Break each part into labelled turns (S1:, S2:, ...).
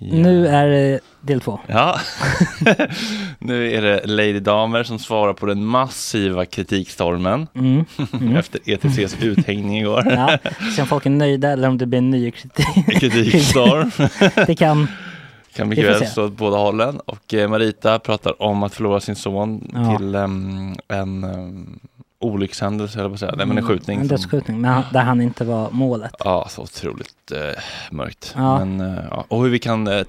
S1: Nu är det del två.
S2: Ja, nu är det Lady Damer som svarar på den massiva kritikstormen
S1: Mm.
S2: efter ETCs uthängning igår.
S1: Ja, se om folk är nöjda eller om det blir en ny kritik.
S2: Kritikstorm.
S1: Det kan...
S2: kan mycket väl stå åt båda hållen. Och eh, Marita pratar om att förlora sin son
S1: Ja.
S2: till em, en um, olyckshändelse, eller vad säga. Nej, men en skjutning.
S1: Mm, En
S2: som-
S1: dödsskjutning, men han, där han inte var målet.
S2: Ja, så otroligt eh, mörkt.
S1: Ja.
S2: Men, eh, ja. Och hur vi kan eh,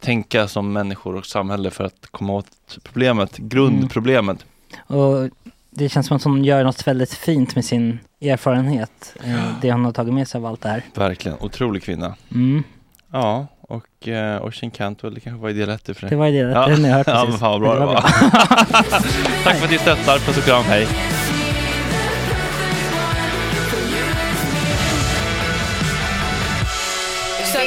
S2: tänka som människor och samhälle för att komma åt problemet, grundproblemet.
S1: Och det känns som att hon gör något väldigt fint med sin erfarenhet. Eh, det hon har tagit med sig av allt det här.
S2: Verkligen, otrolig kvinna.
S1: Mm.
S2: Ja, och eh, Cantwell, det kanske var idé och för sig.
S1: Det var ju det,
S2: Ja.
S1: det ni har hört
S2: Ja,
S1: precis.
S2: men fan vad bra
S1: det
S2: det
S1: var
S2: var. Tack för att ni stöttar, puss och kram, hej.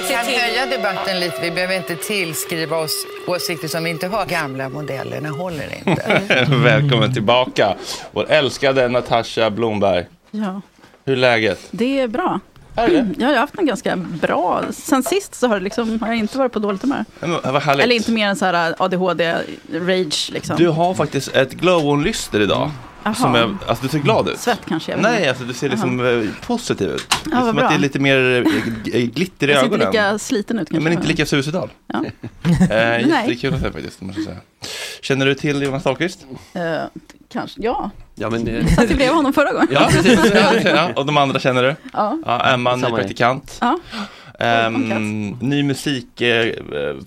S3: Vi kan höja debatten lite. Vi behöver inte tillskriva oss åsikter som vi inte har. Gamla modellerna håller inte.
S2: Välkommen tillbaka, vår älskade Natasha Blomberg.
S4: Ja,
S2: Hur är läget?
S4: det är bra.
S2: Är det?
S4: Jag har haft en ganska bra... Sen sist så har, liksom, har jag inte varit på dåligt humör. Eller inte mer än så här ADHD-rage liksom.
S2: Du har faktiskt ett glow-on-lyster idag. Som är, alltså du ser glad ut.
S4: Svett kanske? Jag
S2: Nej, alltså du ser liksom eh, positiv ut. Det är som att
S4: bra.
S2: det är lite mer eh, g- glitter i
S4: jag ser inte
S2: ögonen.
S4: lika sliten ut kanske.
S2: Men inte lika suicidal.
S4: Ja.
S2: Eh, jättekul att se faktiskt, måste jag säga. Känner du till Jonas Dahlqvist?
S4: Eh, kanske, ja.
S5: Ja, men det...
S4: Satt ju bredvid honom förra gången.
S2: Ja, precis. ja, och de andra känner du?
S4: Ja.
S2: Ja, Emma, ny praktikant.
S4: Ja.
S2: Ehm, ny musik eh,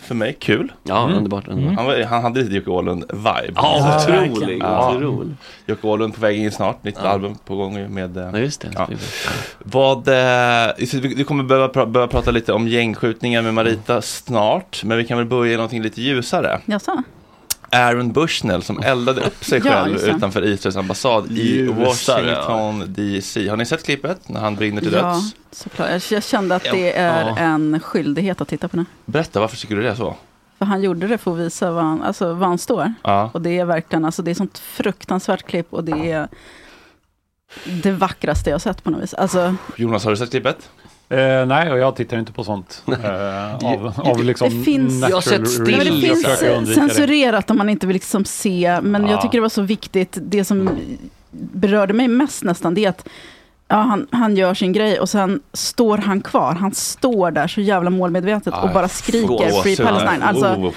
S2: för mig, kul.
S5: Ja, underbart. underbart.
S2: Han, var, han hade lite Jocke Åhlund-vibe.
S5: Ja, otrolig.
S2: Ja.
S5: otrolig.
S2: Jocke Åhlund på väg in snart, nytt album på gång med... eh,
S5: Ja, just det.
S2: Ja. Vad, eh, vi kommer behöva pra- börja prata lite om gängskjutningar med Marita snart, men vi kan väl börja i någonting lite ljusare.
S4: Jaså?
S2: Aaron Bushnell som eldade upp sig
S4: Ja,
S2: själv
S4: det.
S2: utanför Israels ambassad i Washington DC. Har ni sett klippet när han brinner till
S4: Ja,
S2: döds?
S4: såklart. Jag, kände att det är
S5: Ja.
S4: en skyldighet att titta på det.
S2: Berätta, varför tycker du det är så?
S4: För han gjorde det för att visa vad han, alltså, vad han står.
S2: Ja.
S4: Och det är verkligen, alltså det är sånt fruktansvärt klipp och det är det vackraste jag har sett på något vis. Alltså,
S2: Jonas, har du sett klippet?
S6: Eh, nej, och jag tittar inte på sånt. Eh, av, av liksom
S4: Det finns-
S5: Jag har sett still-
S4: men det finns
S6: undvika det.
S4: censurerat om man inte vill liksom se, men
S2: Ja.
S4: jag tycker det var så viktigt, det som berörde mig mest nästan, det är att ja, han, han gör sin grej och sen står han kvar. Han står där så jävla målmedvetet och bara skriker. Free Palestine. Alltså
S2: Oh.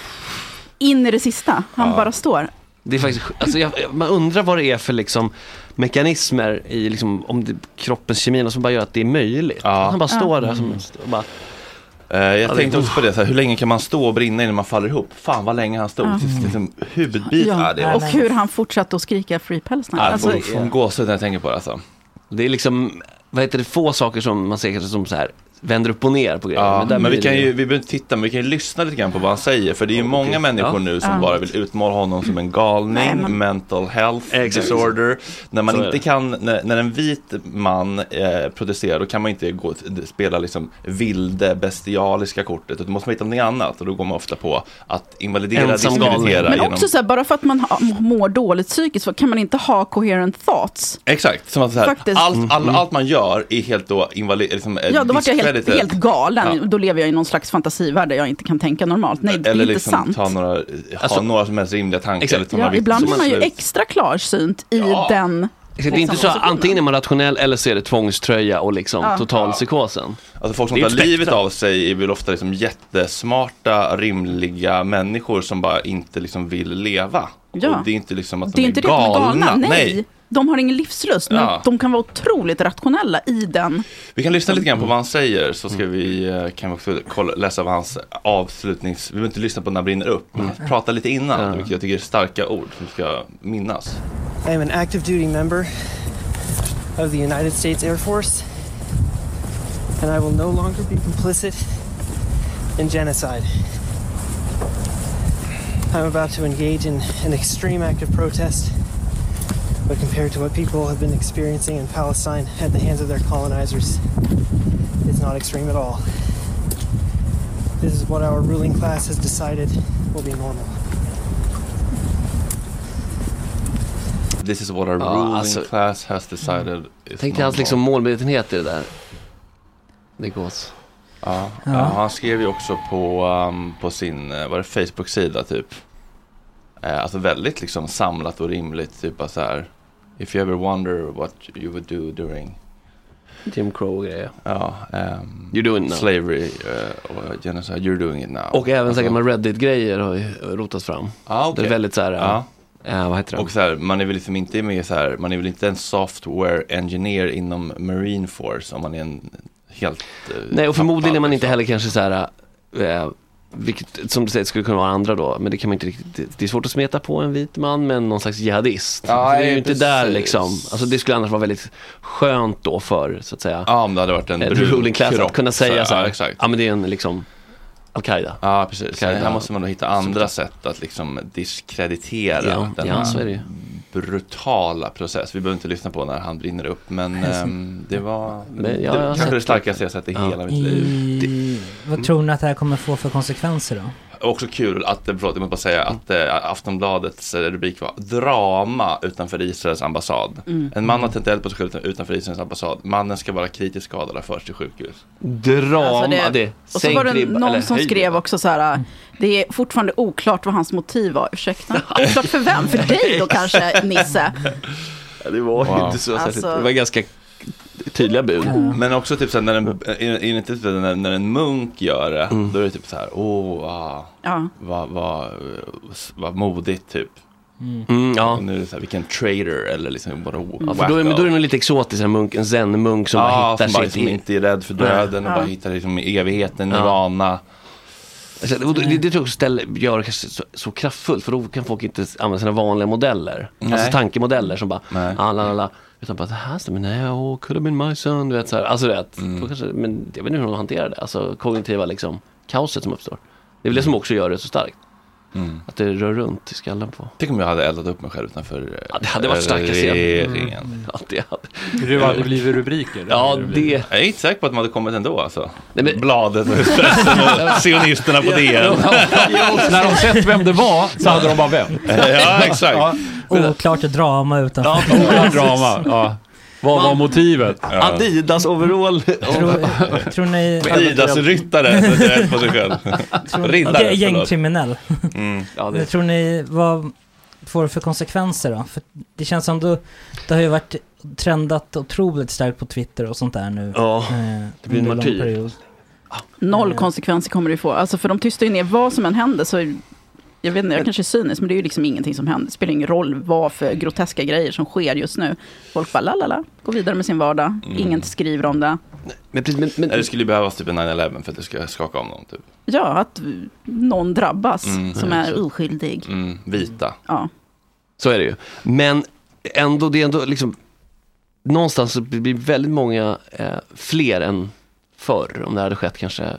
S4: in i det sista. Han
S2: Ja.
S4: bara står.
S5: Det är faktiskt, alltså jag, man undrar vad det är för liksom mekanismer i liksom, om det, kroppens kemi som bara gör att det är möjligt.
S2: Ja.
S5: Han bara står där som, och bara,
S2: Eh, jag
S5: Ja,
S2: tänkte också på det, så här, hur länge kan man stå och brinna innan man faller ihop? Fan vad länge han stod,
S4: Ja.
S2: tills liksom, huvudbit. Ja.
S4: Ja. Och hur han fortsatte att skrika Free Palestine.
S2: Ja, jag
S4: Alltså,
S2: får, får gåshud när jag tänker på det alltså.
S5: det är liksom, vad heter det, få saker som man ser som så här vänder upp och ner på grejer.
S2: Ja,
S5: där
S2: men, vi kan ju, vi behöver inte titta, men vi kan ju lyssna lite grann på vad han säger. För det är ju många människor nu som
S4: Ja.
S2: bara vill utmåla honom som en galning,
S4: Nej, men-
S2: mental health
S5: Exakt.
S2: disorder. När man
S5: Så
S2: inte kan, när, när en vit man eh, protesterar, då kan man inte gå, spela liksom vilde, bestialiska kortet. Då måste man hitta någonting annat. Och då går man ofta på att invalidera,
S5: Ensam galning.
S2: diskreditera.
S4: men
S2: genom-
S4: också så här, bara för att man ha, mår dåligt psykiskt, så kan man inte ha coherent thoughts.
S2: Exakt, som att så här, allt, all, allt man gör är helt då invalid, liksom, eh,
S4: Ja, då vart jag helt,
S2: discredited.
S4: helt galen.
S2: Ja.
S4: Då lever jag i någon slags fantasivärld där jag inte kan tänka normalt. Nej, det är
S2: Eller
S4: inte
S2: liksom
S4: sant.
S2: ta några, ha
S5: Alltså-
S2: några som helst rimliga tankar.
S5: Exakt.
S2: eller ta några
S4: Ja, ibland är man ju extra klarsynt i
S2: Ja.
S4: den
S5: Det är inte så,
S4: positionen.
S5: antingen är man rationell eller så är det tvångströja och liksom
S4: Ja.
S5: totalpsykosen.
S2: Alltså folk som
S5: Det är
S2: tar livet av sig är väl ofta liksom jättesmarta, rimliga människor som bara inte liksom vill leva.
S4: Ja.
S2: Och det är inte liksom att
S4: Det är
S2: de
S4: inte
S2: är
S4: det att de är
S2: galna.
S4: galna. Nej. De har ingen livslust, men
S2: Ja.
S4: de kan vara otroligt rationella i den.
S2: Vi kan lyssna lite grann på vad han säger så ska vi, eh, kan vi också kolla, läsa vad hans avslutnings... Vi behöver inte lyssna på när han brinner upp, men han pratar lite innan,
S5: Ja.
S2: vilket jag tycker är starka ord som ska minnas.
S7: I am an active duty member of the United States Air Force, and I will no longer be complicit in genocide. I'm about to engage in an extreme act of protest, but compared to what people have been experiencing in Palestine at the hands of their colonizers, it's not extreme at all. This is what our ruling class has decided will be normal.
S2: This is what our
S5: Ja,
S2: ruling
S5: alltså-
S2: class has decided is
S5: Tänk dig hans liksom målmedvetenhet i det där. Det gås.
S2: Ja,
S1: Ja.
S2: han skrev ju också på, um, på sin eh, var det Facebook-sida typ. Eh, alltså väldigt liksom samlat och rimligt. Typ så här. If you ever wonder what you would do during
S5: Jim Crow och grejer.
S2: ja, um,
S5: You're doing it now.
S2: slavery uh, och genocide, you're doing it now.
S5: Och även
S2: Alltså-
S5: säkert med Reddit-grejer har ju rotats fram.
S2: Ja,
S5: Det
S2: okej.
S5: är väldigt så här,
S2: Ja.
S5: eh, vad heter det?
S2: Och så här, man är väl liksom inte med så här, man är väl inte en software engineer inom Marine Force om man är en helt eh,
S5: Nej, och förmodligen är man inte heller kanske så här, vilket som du säger skulle kunna vara andra då, men det kan man inte riktigt, det- är svårt att smeta på en vit man med någon slags jihadist.
S2: Ja,
S5: För det är ju
S2: nej,
S5: inte där liksom, alltså det skulle annars vara väldigt skönt då för, så att säga,
S2: Ja, om det hade varit en
S5: en
S2: brun
S5: ruling class
S2: kropp,
S5: att kunna säga så
S2: ja,
S5: här,
S2: exakt.
S5: ja men det är en liksom Al-Qaida.
S2: Ja, precis.
S5: Okej,
S2: här
S5: ja.
S2: måste man då hitta andra sätt att liksom diskreditera
S5: Ja,
S2: den
S5: ja,
S2: här
S5: det
S2: brutala process. Vi behöver inte lyssna på när han brinner upp. Men ehm, det var
S5: Men jag
S2: det, kanske det
S5: det.
S2: starkaste jag sett i
S5: Ja.
S2: hela mitt liv.
S1: I, vad tror ni att det här kommer få för konsekvenser då?
S2: Också kul att, förlåt jag måste bara säga att eh, Aftonbladets eh, rubrik var Drama utanför Israels ambassad.
S4: Mm.
S2: En man har tänt eld på sig själv utanför Israels ambassad. Mannen ska vara kritiskt skadad och förs till sjukhus.
S5: Drama,
S4: Alltså
S5: det,
S4: det- Och så var det någon som
S5: höj
S4: skrev också så här, det är fortfarande oklart vad hans motiv var, ursäkta. Oklart för vem? För dig då kanske, Nisse?
S5: Ja, Det var
S2: Wow.
S5: inte så
S4: Alltså-
S5: särskilt, det var ganska tydliga bud.
S2: Men också typ såhär när en, är, är inte typ när, när en munk gör det,
S5: Mm.
S2: då är det typ så här, åh, ah,
S4: Ja.
S2: vad, vad, vad modigt typ.
S5: Mm, ja.
S2: Och nu är det så här, vilken trader eller liksom bara
S5: Ja, för då, är, då är det nog lite exotiskt, en, munk, en zen-munk som bara
S2: ja,
S5: hittar
S2: som bara
S5: sitt...
S2: liksom inte är rädd för döden och
S4: Ja.
S2: bara hittar liksom evigheten,
S5: Ja. Alltså, och det, det tror jag också ställer, gör det kanske så, så kraftfullt, för då kan folk inte använda sina vanliga modeller.
S2: Nej.
S5: Alltså tankemodeller som bara,
S2: Nej.
S5: ah, la, la, la. Utan bara, det här stämmer, nej, oh, could have been my son, du vet så här. Alltså du vet,
S2: Mm.
S5: kanske, men jag vet inte hur de hanterar det, alltså kognitiva liksom, kaoset som uppstår. Det är väl det som också gör det så starkt.
S2: Mm.
S5: Att det rör runt i skallen på.
S2: Tänk om jag hade eldat upp mig själv utanför
S5: Ja, det hade varit starka scen.
S2: regeringen.
S5: Ja, det hade...
S6: Det hade blivit rubriker.
S5: Ja, det...
S2: Jag är inte säker på att de hade kommit ändå alltså.
S5: Nej, men-
S2: Bladet och Expressen och sionisterna på DN.
S6: När de sett vem det var så hade de bara vänt.
S2: Ja, exakt.
S6: Ja,
S1: Oklart drama utanför.
S6: ja, drama. Ja. Vad var motivet?
S5: Adidas overall.
S1: Tror, tror ni...
S2: Adidas-ryttare, sätter eld på sig själv. Riddare,
S1: Ge-
S2: förlåt.
S1: Gängkriminell.
S2: Mm.
S5: Ja, det...
S1: tror ni, vad får det för konsekvenser då? För det känns som då, det har ju varit trendat otroligt starkt på Twitter och sånt där nu.
S5: Ja,
S1: eh,
S5: det blir en
S1: under lång
S5: martyr.
S1: period.
S4: Noll konsekvenser kommer det få. Alltså för de tystar ju ner vad som än händer. Så jag vet inte, jag kanske är cynisk, men det är ju liksom ingenting som händer. Det spelar ingen roll vad för groteska grejer som sker just nu. Folk bara lalala, går vidare med sin vardag.
S2: Mm.
S4: Ingen skriver om det.
S5: Men, men, men,
S2: Det skulle ju behövas typ en 9-11 för att det ska skaka om någon. Typ.
S4: Ja, att någon drabbas
S2: Mm,
S4: som är
S5: så.
S4: oskyldig.
S2: Mm, vita.
S4: Ja.
S5: Så är det ju. Men ändå, det är ändå liksom, någonstans så blir väldigt många eh, fler än förr, om det hade skett kanske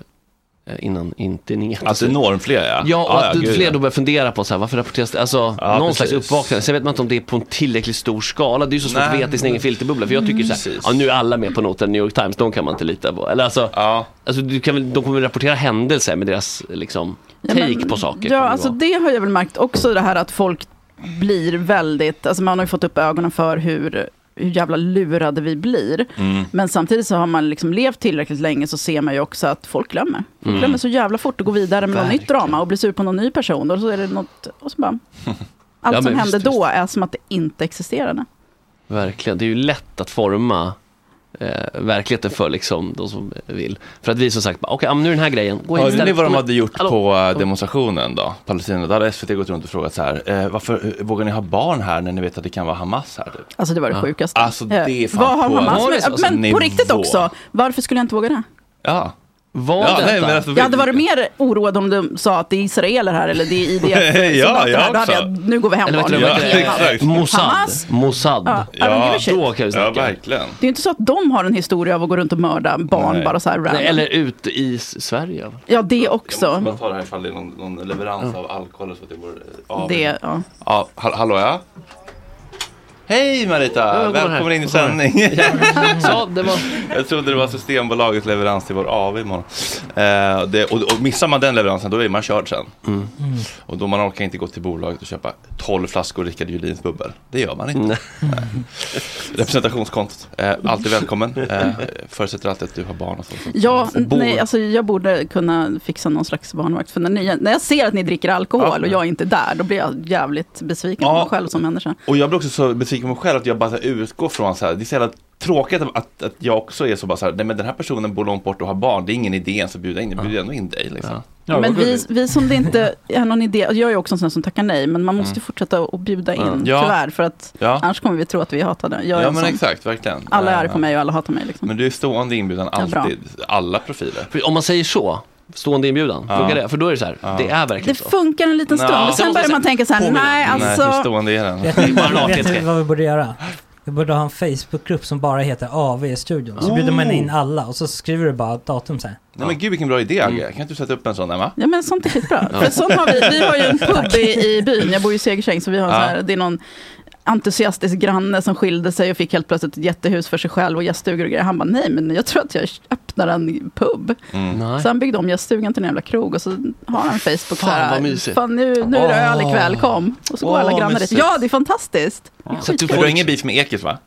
S5: eh, innan internet.
S2: Alltså enormt fler ja.
S5: Ja, och att
S2: gud,
S5: fler
S2: ja.
S5: då börjar fundera på så här, varför rapporteras det? Alltså,
S2: Ja,
S5: någon
S2: precis.
S5: slags uppvaknande. Sen vet man inte om det är på en tillräckligt stor skala. Det är ju så svårt att veta i sin egen filterbubbla. För jag tycker så här, ja, nu är alla med på noten New York Times, de kan man inte lita på. Eller alltså,
S2: Ja,
S5: alltså du kan väl, de kommer väl rapportera händelser med deras liksom,
S4: Ja,
S5: take
S4: men-
S5: på saker.
S4: Ja,
S5: det
S4: alltså det har jag väl märkt också, det här att folk blir väldigt, alltså man har ju fått upp ögonen för hur, hur jävla lurade vi blir.
S2: mm.
S4: Men samtidigt så har man liksom levt tillräckligt länge så ser man ju också att folk glömmer. Folk
S5: Mm.
S4: glömmer så jävla fort och går vidare med något nytt
S5: Verkligen.
S4: drama och blir sur på någon ny person och så är det något, och så bara... Allt
S5: Ja,
S4: som hände då är som att det inte existerade.
S5: Verkligen, det är ju lätt att forma eh, verkligheten för liksom de som vill. För att vi som sagt, okej, ja, men nu är den här grejen, gå
S2: Hörde ni
S5: istället.
S2: vad de hade gjort
S5: Hallå?
S2: på eh, demonstrationen då? Palestina, då hade SVT gått runt och frågat så här, eh, varför eh, vågar ni ha barn här när ni vet att det kan vara Hamas här? Typ?
S4: Alltså det var det
S5: Ja.
S4: sjukaste.
S2: Alltså, det är
S4: Eh,
S2: fan
S4: Vad har
S2: på-
S4: Hamas
S2: så? Alltså,
S4: Men på riktigt också, varför skulle jag inte våga det?
S2: Ja.
S5: Var
S2: ja
S5: detta?
S2: nej, men alltså,
S4: Jag hade varit mer oroad om de sa att det är israeler här eller det är IDF
S2: Ja, jag
S4: här.
S2: Också.
S4: jag, nu går vi hem
S5: Eller vet du,
S2: Ja, exakt.
S5: Mossad.
S4: Hamas?
S5: Mossad.
S4: Ja, I don't give a shit.
S5: Då kan vi
S2: ja,
S5: snacka.
S2: verkligen.
S4: Det är ju inte så att de har en historia av att gå runt och mörda barn
S2: Nej.
S4: bara så här random.
S5: Nej, eller ute i Sverige.
S4: Ja, det
S2: Jag
S4: också.
S2: måste bara ta det här ifall det är någon, någon leverans av alkohol så att det går av.
S4: Det, ja.
S2: Ja, hall- hallå ja? Hej Marita!
S5: Ja,
S2: Välkommen
S5: här.
S2: in i sändning.
S5: Så, det var...
S2: Jag trodde det var Systembolagets leverans till vår AV imorgon. Eh, det, och, och missar man den leveransen då är man körd sen.
S5: Mm.
S2: Och då man orkar inte gå till bolaget och köpa 12 flaskor Rickard Julins bubbel. Det gör man inte.
S5: Nej.
S2: Representationskontot. Eh, alltid välkommen. Eh, förutsätter alltid att du har barn och så.
S4: Ja,
S2: bor.
S4: nej, alltså jag borde kunna fixa någon slags barnvakt. För när, ni, när jag ser att ni dricker alkohol
S2: Ja.
S4: och jag är inte där, då blir jag jävligt besviken på
S2: Ja.
S4: mig själv som människa.
S2: Och jag blir också så besviken på mig själv att jag bara utgår från så här, det är så jävla tråkigt att, att jag också är så bara så här, nej men den här personen bor långt bort och har barn, det är ingen idé ens att bjuda in, jag bjuder ändå in dig liksom.
S5: Ja.
S6: Ja,
S4: men vi, vi som det inte är någon idé, jag är också en sån som tackar nej, men man måste fortsätta att bjuda in,
S2: Mm. Ja.
S4: tyvärr, för att
S2: Ja,
S4: annars kommer vi tro att vi är hatade. Jag är
S2: ja
S4: en
S2: men
S4: sån.
S2: exakt, verkligen.
S4: Alla är arga på mig och alla hatar mig. Liksom.
S2: Men du är stående inbjudan alltid, alla profiler.
S5: För om man säger så, stående inbjudan,
S2: Ja.
S5: funkar det? För då är det så här,
S2: Ja.
S5: det är
S4: Det
S5: verkligen så.
S4: funkar en liten stund,
S5: det
S4: sen börjar man tänka så här,
S5: påminna.
S4: nej
S2: Nej, hur
S4: alltså.
S2: stående är den?
S1: Vet ni, vet vad vi borde göra? Vi borde ha en Facebookgrupp som bara heter AV i studion. Så bjuder man in alla och så skriver du bara datum så här.
S2: Nej men gud vilken bra idé
S5: Mm.
S2: Agge, kan inte du sätta upp en sån Emma?
S4: Ja men sånt är skitbra. För sånt har vi, vi har ju en pub i, i byn, jag bor ju i Segersäng, så vi har
S2: Ja.
S4: så här, det är någon entusiastisk granne som skilde sig och fick helt plötsligt ett jättehus för sig själv och gäststugor och grejer. Han bara, nej men jag tror att jag öppnar en pub.
S5: Nej.
S4: Så han byggde om gäststugan till en jävla krog och så har han Facebook
S5: Fan,
S4: så här.
S5: vad mysigt.
S4: Fan, nu, nu är det öl ikväll, kom. Och så går
S2: Åh,
S4: alla grannar dit. Ja, det är fantastiskt.
S5: Så att du får
S2: har ingen beef med Ekis va?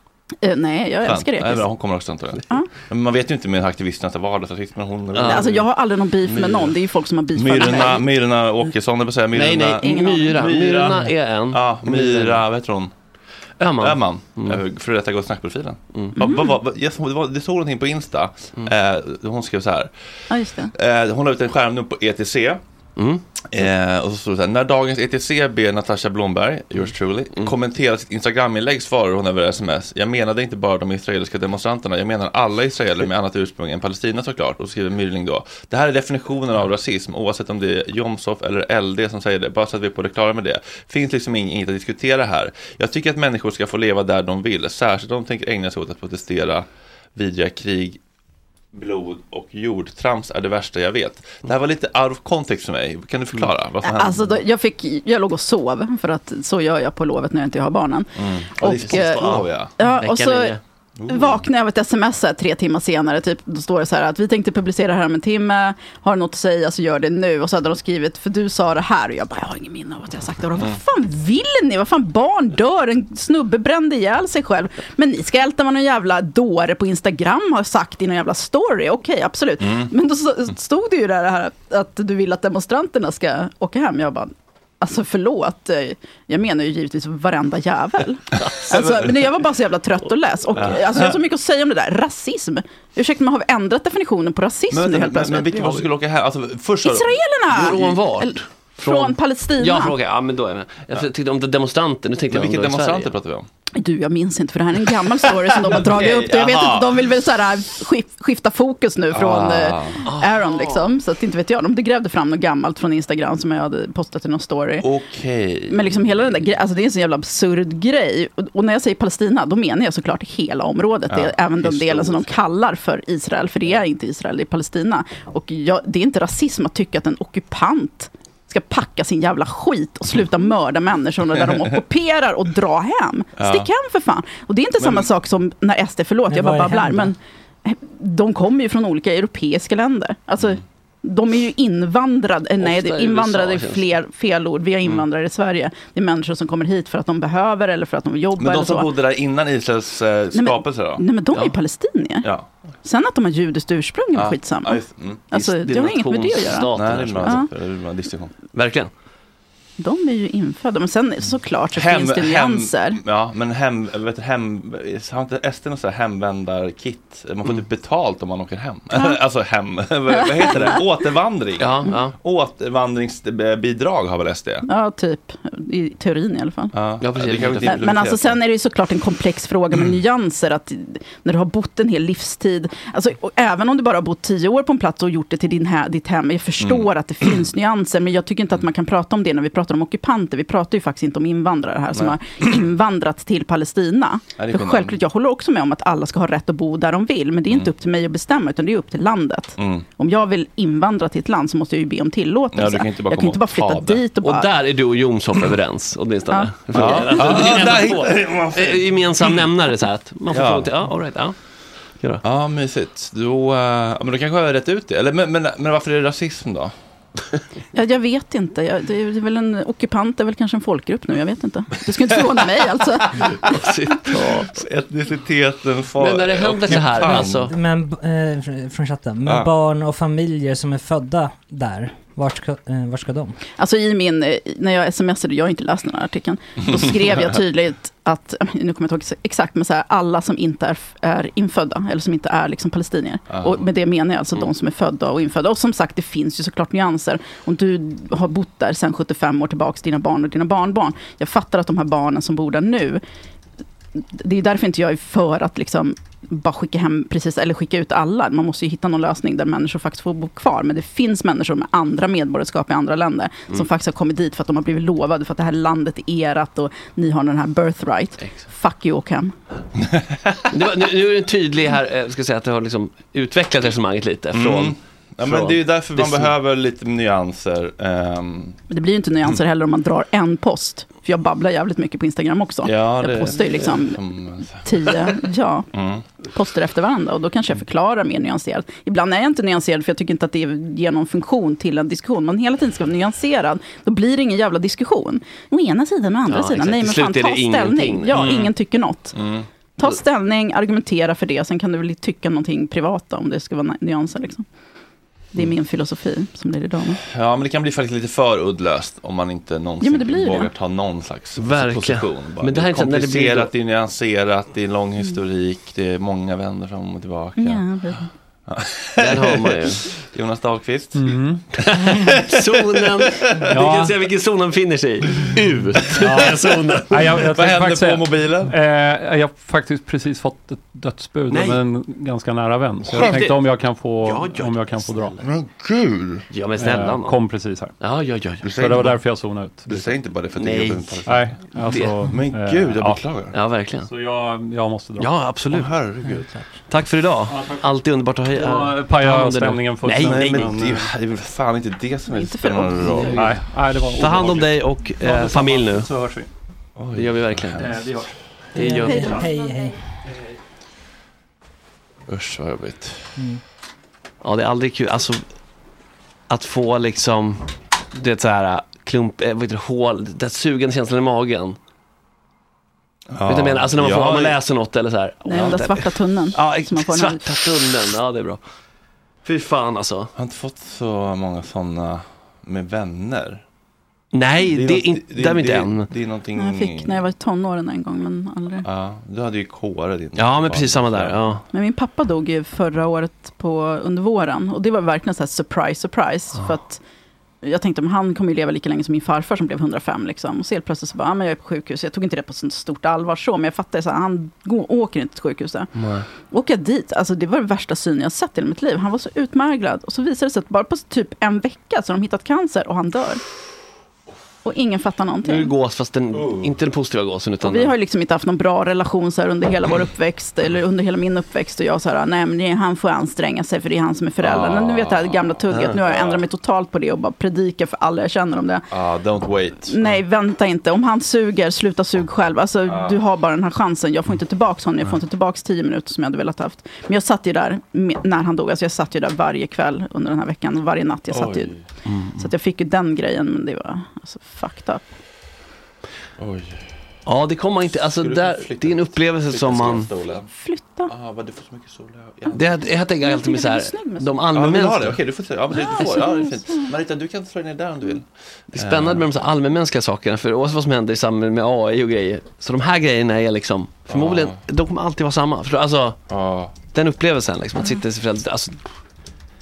S4: Eh, nej, jag älskar
S2: Skönt. Ja,
S4: Ekis.
S2: bra, hon kommer också antagligen.
S4: Ja.
S2: Men man vet ju inte med aktivisterna att det var vardagsrasism, men hon...
S5: Ja.
S4: Alltså, jag har aldrig någon beef med någon. Det är ju folk som har
S2: Myrorna,
S4: mig.
S2: Myrorna Åkesson, det vill säga Myrorna...
S5: Nej, nej,
S4: Ingen.
S5: Myra. Myrorna är en.
S2: Ja, Myra, vad heter hon?
S5: Öhman.
S2: Öhman,
S5: Mm.
S2: mm. före detta Gott Snack-profilen.
S5: Mm.
S2: Ja, vad- vad- vad- jag såg- det var- Det stod någonting på Insta, eh, hon skrev så här.
S4: Ja, just det.
S2: Eh, hon la ut en skärm på ETC.
S5: Mm.
S2: Eh, och så stod det så här, när dagens ETC ber Natasha Blomberg, yours truly, kommentera sitt Instagram-inlägg svarar hon över sms. Jag menade inte bara de israeliska demonstranterna, jag menar alla israeler med annat ursprung än Palestina såklart. Och skriver Myrling då. Det här är definitionen av rasism, oavsett om det är Jomshof eller LD som säger det, bara så att vi är på det klara med det. Finns liksom ing- inget att diskutera här. Jag tycker att människor ska få leva där de vill, särskilt om de tänker ägna sig åt att protestera vidriga krig blod och jordtrams är det värsta jag vet. Det här var lite out of context för mig. Kan du förklara vad som hände?
S4: Alltså, då, jag, fick, jag låg och sov, för att så gör jag på lovet när jag inte har barnen.
S2: Mm. Är sista
S4: eh,
S2: av, ja.
S4: Och så vaknade jag av ett sms här, tre timmar senare. Typ, då står det så här att vi tänkte publicera här om en timme. Har du något att säga så gör det nu. Och så hade de skrivit, för du sa det här. Och jag bara, jag har ingen minne av att jag sagt det. Och de,
S2: Mm.
S4: vad fan vill ni? Vad fan, barn dör. En snubbe brände ihjäl sig själv. Men ni ska älta vad någon jävla dåre på Instagram har sagt i någon jävla story. Okej, absolut.
S2: Mm.
S4: Men då stod det ju där det här att du vill att demonstranterna ska åka hem. Jag bara, Alltså förlåt, jag menar ju givetvis varenda jävel. Alltså, men jag var bara så jävla trött och less. Och, alltså, jag har så mycket att säga om det där. Rasism. Ursäkta, men har vi ändrat definitionen på rasism
S2: Men,
S4: nu helt
S2: men, men
S4: plötsligt?
S2: vilka var som skulle åka här? Alltså, först
S4: Israelerna!
S5: Från vart?
S4: Från, Palestina.
S5: Ja, fråga. Ja, men då är jag med. Jag tyckte om demonstranter. Nu tänkte
S2: Men
S5: jag om
S2: vilka demonstranter pratar vi om?
S4: Du, jag minns inte, för det här är en gammal story som de har dragit upp. Jag vet inte, de vill väl så här, skif- skifta fokus nu från
S2: Ah.
S4: eh, Aaron, liksom. Så att inte vet jag. De grävde fram något gammalt från Instagram som jag hade postat i någon story.
S2: Okej.
S4: Men liksom hela den där grejen, alltså det är en så jävla absurd grej. Och, och när jag säger Palestina, då menar jag såklart hela området.
S2: Ja,
S4: även den delen som de kallar för Israel, för det är inte Israel, det är Palestina. Och jag, det är inte rasism att tycka att en ockupant ska packa sin jävla skit och sluta mörda människorna där de ockuperar och dra hem.
S2: Ja.
S4: Stick hem för fan. Och det är inte samma sak som när SD, förlåt,
S1: Men
S4: jag bara
S1: är
S4: babblar, men de kommer ju från olika europeiska länder. Alltså, de är ju invandrade, eh, nej,
S5: Ofta i
S4: invandrade är fler, fel ord. Vi har invandrare i Sverige. Det är människor som kommer hit för att de behöver eller för att de jobbar
S2: Men de som bodde där innan Israels eh,
S4: men-
S2: skapelse då?
S4: Nej men de är ju
S5: Ja.
S4: palestinier.
S2: Ja.
S4: Sen att de har judiskt ursprung är
S2: Ja.
S4: skitsamma.
S2: Ja, just- mm.
S4: Alltså,
S5: Det
S4: har inget med det att göra.
S2: Nej, det är
S5: som-
S2: bra.
S4: Ja.
S2: Distinktion.
S5: Verkligen.
S4: De är ju infödda. Men sen såklart så finns det nyanser.
S2: ja, men hem, vet du, hem, har inte SD något hemvändarkit? Man får typ betalt om man åker hem. alltså hem, vad heter det? Återvandring.
S5: Ja, ja.
S2: Återvandringsbidrag har väl SD?
S4: Ja, typ. I teorin i alla fall.
S2: Ja,
S5: Ja, precis.
S2: det kanske inte
S4: Men, men alltså sen är det ju såklart en komplex fråga med nyanser. Att när du har bott en hel livstid. Alltså, och även om du bara har bott tio år på en plats och gjort det till din ditt hem. Jag förstår att det finns nyanser. Men jag tycker inte att man kan prata om det när vi pratar om ockupanter. Vi pratar ju faktiskt inte om invandrare här som
S2: Nej.
S4: har invandrat till Palestina.
S2: Ja,
S4: För självklart, jag håller också med om att alla ska ha rätt att bo där de vill. Men det är inte upp till mig att bestämma, utan det är upp till landet.
S2: Mm.
S4: Om jag vill invandra till ett land så måste jag ju be om tillåtelse.
S2: Ja, du kan inte bara
S4: jag kan inte bara
S2: och ta
S4: flytta dit och
S5: Och
S4: bara...
S5: där är du och Jomshof överens åtminstone.
S4: Ja.
S5: För-
S2: Ja.
S5: alltså,
S2: Ja,
S5: Eh, Gemensam nämnare så här att man får
S2: Ja.
S5: till, ja, all right, ja. Gör det.
S2: Ja, mysigt. Då, ja, men då kanske jag har rätt ut det. Eller, men, men, men varför är det rasism då?
S4: Ja, jag vet inte. Jag, det är väl en ockupant, är väl kanske en folkgrupp nu. Jag vet inte. Det skulle inte förvåna mig alltså.
S2: Etniciteten, far,
S5: Men när det händer så här, alltså.
S1: Men eh, fr- från chatten, med
S2: Ja.
S1: barn och familjer som är födda där, vart ska, eh, vart ska de?
S4: Alltså i min, eh, när jag smsade, jag har inte läst den här artikeln, då skrev jag tydligt att, nu kommer jag inte ihåg exakt, men så här, alla som inte är, är infödda, eller som inte är liksom palestinier. Och med det menar jag alltså de som är födda och infödda. Och som sagt, det finns ju såklart nyanser. Om du har bott där sedan 75 år tillbaka, dina barn och dina barnbarn. Jag fattar att de här barnen som bor där nu, det är därför inte jag är för att liksom bara skicka hem precis, eller skicka ut alla. Man måste ju hitta någon lösning där människor faktiskt får bo kvar. Men det finns människor med andra medborgarskap i andra länder som faktiskt har kommit dit för att de har blivit lovade för att det här landet är ert och ni har den här birthright.
S5: Exakt.
S4: Fuck you, åk hem.
S5: Nu, nu är det tydlig här, eh, ska jag säga att det har liksom utvecklat resonemanget lite från
S2: Mm. Ja, men det är ju därför man
S5: Disney.
S2: behöver lite nyanser. Ehm,
S4: Men det blir ju inte nyanser heller om man drar en post. För jag babblar jävligt mycket på Instagram också.
S2: ja,
S4: jag postar ju liksom
S2: som-
S4: tio ja,
S2: Mm.
S4: poster efter varandra och då kanske jag förklarar mer nyanserat. Ibland är jag inte nyanserad för jag tycker inte att det ger någon funktion till en diskussion. Man hela tiden ska vara nyanserad. Då blir det ingen jävla diskussion. Å ena sidan och andra
S5: Ja,
S4: sidan.
S5: exakt.
S4: Nej men fan ta
S5: det
S4: ställning.
S5: ingenting.
S4: Ja,
S2: Mm.
S4: ingen tycker något.
S2: Mm.
S4: Ta ställning, argumentera för det. Sen kan du väl tycka någonting privat då, om det ska vara nyanser. Liksom. Det är
S2: Mm.
S4: min filosofi som blir idag.
S2: Ja, men det kan bli faktiskt lite för uddlöst om man inte någonsin
S4: Ja, men det blir det.
S2: vågar ta någon slags
S5: Verkligen.
S2: position. Bara.
S5: Men det här är
S2: är
S5: inte när det blir
S2: komplicerat, det är nyanserat, det är lång historik, det är många vänder fram och tillbaka.
S4: Ja,
S5: Den har man ju.
S2: Jonas Dahlqvist.
S6: Mm.
S5: Zonen. Du
S6: Ja.
S5: kan säga vilken zon den finner sig i. Ut.
S6: Ja.
S5: zonen.
S6: Nej, jag, jag
S2: Vad händer på
S6: säga-
S2: mobilen?
S6: Eh, jag har faktiskt precis fått ett dödsbud
S5: Nej.
S6: av en ganska nära vän. Så jag
S5: Skönt.
S6: tänkte om jag kan få,
S5: Ja, ja,
S6: om jag kan få dra.
S2: Men gud!
S5: Ja men snälla.
S6: Eh, kom precis här.
S5: Ja, ja, ja. ja.
S6: Så det var därför jag zonade ut.
S2: Du säger inte bara det för att
S5: Nej.
S2: du med Palestina.
S6: Nej, alltså,
S2: Men
S6: eh,
S2: gud, jag
S6: ja.
S2: beklagar.
S5: Ja, verkligen.
S6: Så jag, jag måste dra.
S5: Ja, absolut.
S2: Åh, herregud.
S5: Tack för idag. Alltid underbart att ha Äh, dig då.
S6: stämningen
S5: Nej,
S6: fullständigt.
S5: nej,
S2: Nej, men
S5: nej.
S2: det är ju det fan inte det som är
S4: Inte för
S2: roll.
S6: Nej, nej, det var
S5: Ta hand om dig och eh, familj nu.
S6: Så hörs vi.
S5: Det gör vi verkligen.
S6: Eh, vi hörs.
S5: Det gör vi.
S1: Hej, hej.
S2: Usch vad jobbigt.
S5: Ja, det är aldrig kul. Alltså, att få liksom, det är så här klump, eh, vad heter det, hål, det sugande känslan i magen. Vet du vad jag menar? Alltså när man, får, om man läser något eller så här.
S4: Nej, den där svarta tunneln.
S5: Ja, svarta tunneln. Ja, det är bra. Fy fan alltså.
S2: Jag har inte fått så många sådana med vänner.
S5: Nej, det är,
S2: något-
S5: inte, där är vi inte
S2: det,
S5: än.
S2: Det är någonting...
S4: Jag fick när jag var i tonåren en gång, men aldrig.
S2: Ja, du hade ju Kåre din
S5: Ja, men precis samma där. Ja.
S4: Men min pappa dog ju förra året på, under våren. Och det var verkligen så här surprise, surprise. För att jag tänkte, men han kommer ju leva lika länge som min farfar som blev 105. Liksom. Och så helt plötsligt så bara, ah, men jag är på sjukhus. Jag tog inte det på så stort allvar så, men jag fattade så här, han går, åker inte till sjukhuset. Åker jag dit, alltså det var det värsta syn jag sett i mitt liv. Han var så utmärglad. Och så visade det sig att bara på typ en vecka så har de hittat cancer och han dör. Och ingen fattar
S5: Nu är det
S4: någonting.
S5: gås, fast den,
S2: Oh.
S5: inte den positiva gåsen utan
S4: Och vi har ju liksom inte haft någon bra relation så här under hela vår uppväxt, eller under hela min uppväxt. Och jag så här, nej men han får anstränga sig för det är han som är förälder. Men nu vet jag det här gamla tugget, nu har jag ändrat mig totalt på det och bara predikar för alla jag känner om det.
S2: Ah, don't wait.
S4: Nej, vänta inte. Om han suger, sluta sug själv. Alltså, du har bara den här chansen. Jag får inte tillbaka honom. Jag får inte tillbaka tio minuter som jag hade velat haft. Men jag satt ju där med, när han dog. Alltså, jag satt ju där varje kväll under den här veckan. Varje natt. Jag satt ju,
S2: Oj.
S4: så att jag fick ju den grejen. Men det var alltså, fucked up.
S2: Oj.
S5: Ja, det kommer man inte, alltså där, det är en upplevelse som man?
S4: Flytta.
S2: Ah, vad du får så mycket sol. Ja.
S5: det, jag, jag tänker alltid med så här,
S4: det
S5: de
S2: Ja, vill du ha det?
S5: allmänmänskliga,
S2: Okej, du får säga. Ja, men du, du får. Ja, det är fint. Marita, du kan slå ner där om du vill.
S5: det är spännande med de så allmänmänskliga sakerna, för oavsett vad som händer i samband med AI och grejer, så de här grejerna är liksom, förmodligen, de kommer alltid vara samma, du? Alltså,
S2: Ja.
S5: den upplevelsen liksom, att sitta i sig förälder, alltså,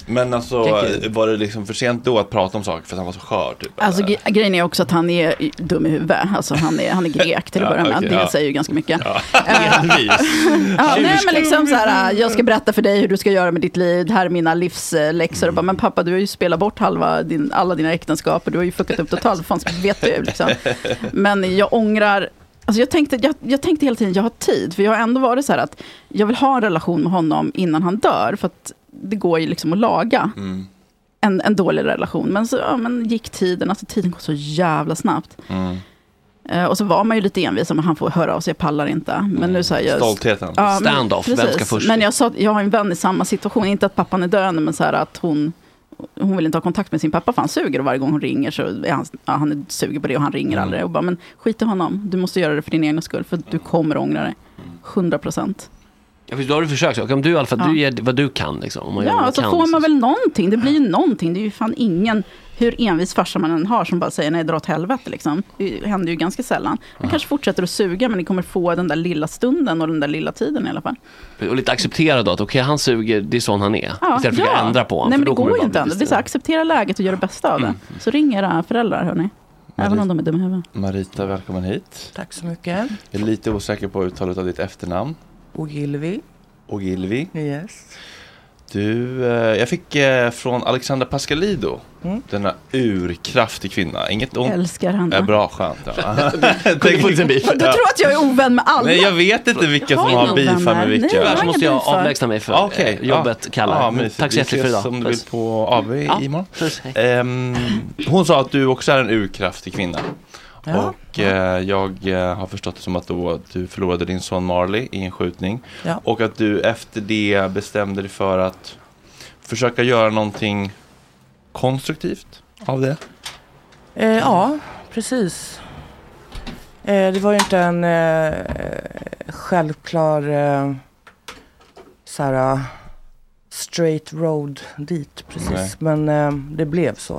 S2: Men alltså, var det liksom för sent då att prata om saker för att han var så skör? Typ,
S4: Alltså,
S2: eller?
S4: gre- grejen är också att han är dum i huvudet. Alltså, han, är, han är grek till att
S2: Ja,
S4: börja med. det
S2: ja.
S4: säger ju ganska mycket.
S2: Ja,
S4: Eh. Ja, nej, men liksom så här, jag ska berätta för dig hur du ska göra med ditt liv, det här är mina livsläxor. Bara, men pappa, du har ju spelat bort halva din, alla dina äktenskap, och du har ju fuckat upp totalt, vad fan vet du? Liksom. Men jag ångrar, alltså jag tänkte, jag, jag tänkte hela tiden, jag har tid, för jag har ändå varit så här att jag vill ha en relation med honom innan han dör, för att det går ju liksom att laga
S2: Mm.
S4: en, en dålig relation. Men så ja, men gick tiden, alltså tiden går så jävla snabbt.
S2: Mm.
S4: Eh, och så var man ju lite envis, men han får höra av sig, jag pallar inte. Men nu säger jag...
S2: Stoltheten.
S4: Ja, men-
S5: Standoff, vem ska först?
S4: Men jag, sa, jag har en vän i samma situation, inte att pappan är döende, men så här att hon, hon vill inte ha kontakt med sin pappa, för han suger och varje gång hon ringer så är han, ja, han är suger på det och han ringer
S2: Mm.
S4: aldrig. Och bara, men skit i honom, du måste göra det för din egen skull, för du kommer ångra dig. 100 procent.
S5: Ja, då har du försökt, så. om du i alla fall,
S4: Ja.
S5: du ger vad du kan liksom. Om man gör
S4: Ja, så
S5: kan,
S4: får
S5: så-
S4: man väl någonting, det blir ju någonting. Det är ju fan ingen, hur envis farsa man än har, som bara säger nej, dra åt helvete liksom. Det händer ju ganska sällan. Man kanske fortsätter att suga, men ni kommer få den där lilla stunden och den där lilla tiden i alla fall.
S5: Och lite acceptera då att okej, han suger, det är sån han är. Istället för att försöka ändra på honom.
S4: Nej, men det går ju inte ändå. Det är så här, acceptera läget och göra det bästa av det. Så ring era föräldrar, hörni. Även om de är dumma i huvudet.
S2: Marita, välkommen hit.
S8: Tack så mycket.
S2: Jag är lite osäker på uttalet av ditt efternamn.
S8: Ogilvy.
S2: Ogilvi.
S8: Yes.
S2: Du, eh, jag fick eh, från Alexandra Pascalido,
S8: Mm.
S2: denna urkraftig kvinna. Inget ont.
S4: Älskar henne.
S2: Är bra, skönt. Ja.
S5: Kunde få lite beef.
S4: Du tror att jag är ovän med alla?
S2: Nej, jag vet inte vilka som
S4: Jag har
S2: beefar med vilka.
S5: Tyvärr så måste jag avlägsna mig för
S2: Ah,
S5: eh, jobbet
S2: Ja.
S5: kallar.
S2: Ja,
S5: Men
S2: men
S5: Tack så hjärtligt för
S2: Vi
S5: idag.
S2: ses om du vill på AV
S5: Ja.
S2: imorgon. Ehm, hon sa att du också är en urkraftig kvinna.
S8: Ja.
S2: Och eh, jag eh, har förstått det som att då du förlorade din son Marley i en skjutning.
S8: Ja.
S2: Och att du efter det bestämde dig för att försöka göra någonting konstruktivt av det.
S8: Eh, ja, precis. Eh, det var ju inte en eh, självklar eh, så här, eh, straight road dit precis.
S2: Nej.
S8: Men eh, det blev så.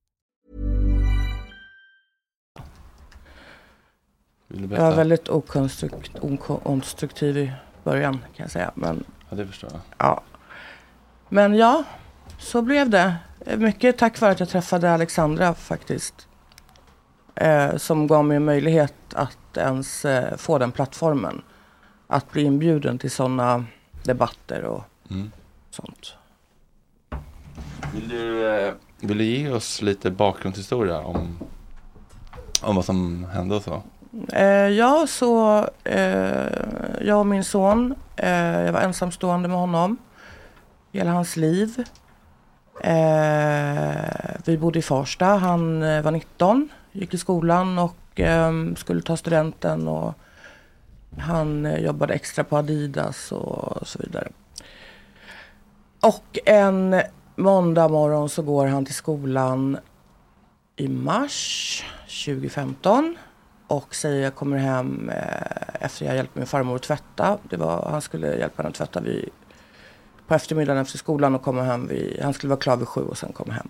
S2: Vill du
S8: Jag var
S2: berätta?
S8: väldigt okonstrukt, okonstruktiv i början kan jag säga. Men,
S2: Ja, det förstår jag.
S8: ja. Men ja, så blev det. Mycket tack vare att jag träffade Alexandra faktiskt. Eh, som gav mig möjlighet att ens eh, få den plattformen. Att bli inbjuden till sådana debatter och
S2: Mm.
S8: sånt.
S2: Vill du, eh, vill du ge oss lite bakgrundshistoria om, om vad som hände och så?
S8: Eh, ja, så eh, jag och min son, eh, jag var ensamstående med honom hela hans liv. Eh, vi bodde i Farsta, han eh, var 19, gick i skolan och eh, skulle ta studenten och han eh, jobbade extra på Adidas och så vidare. Och en måndag morgon så går han till skolan i mars 2015 och säger jag kommer hem eh, efter jag hjälpt min farmor att tvätta. Det var, han skulle hjälpa henne att tvätta vid, på eftermiddagen efter skolan och komma hem vid, han skulle vara klar vid sju och sen komma hem.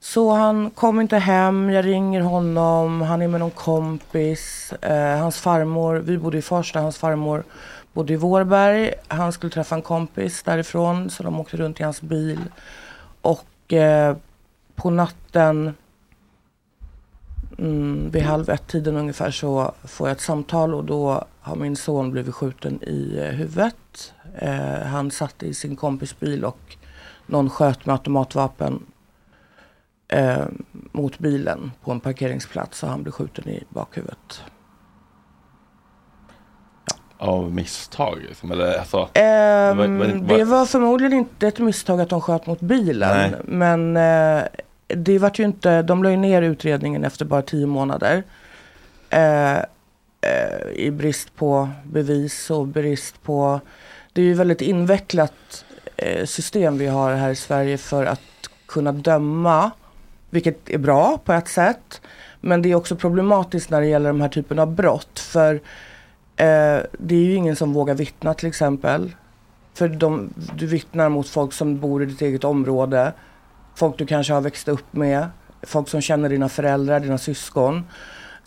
S8: Så han kom inte hem, jag ringer honom, han är med någon kompis. Eh, hans farmor, vi bodde i Farsta, hans farmor bodde i Vårberg. Han skulle träffa en kompis därifrån så de åkte runt i hans bil. Och eh, på natten mm, vid halv ett tiden ungefär så får jag ett samtal och då har min son blivit skjuten i eh, huvudet. Eh, han satt i sin kompis bil och någon sköt med automatvapen eh, mot bilen på en parkeringsplats och han blev skjuten i bakhuvudet.
S2: Av misstag? Liksom, eller, alltså,
S8: Ehm,
S2: vad- vad-
S8: det var förmodligen inte ett misstag att de sköt mot bilen.
S2: Nej.
S8: Men eh, det vart ju inte, de la ju ner utredningen efter bara tio månader. Eh, eh, I brist på bevis och brist på... Det är ju väldigt invecklat eh, system vi har här i Sverige för att kunna döma. Vilket är bra på ett sätt. Men det är också problematiskt när det gäller de här typen av brott. För Eh, det är ju ingen som vågar vittna till exempel. För de, du vittnar mot folk som bor i ditt eget område. Folk du kanske har växt upp med. Folk som känner dina föräldrar, dina syskon.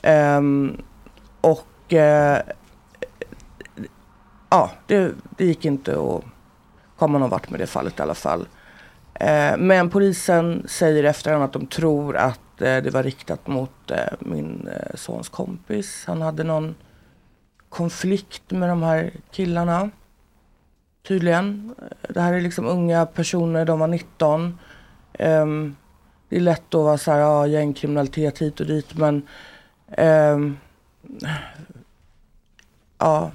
S8: Um, och uh, ja, det, det gick inte att komma någon vart med det fallet i alla fall. Uh, men polisen säger efterhand att de tror att uh, det var riktat mot min sons kompis. Han hade någon konflikt med de här killarna. Tydligen. Det här är liksom unga personer, de var 19. Um, det är lätt att vara så här, ja, gängkriminalitet hit och dit men um, ja,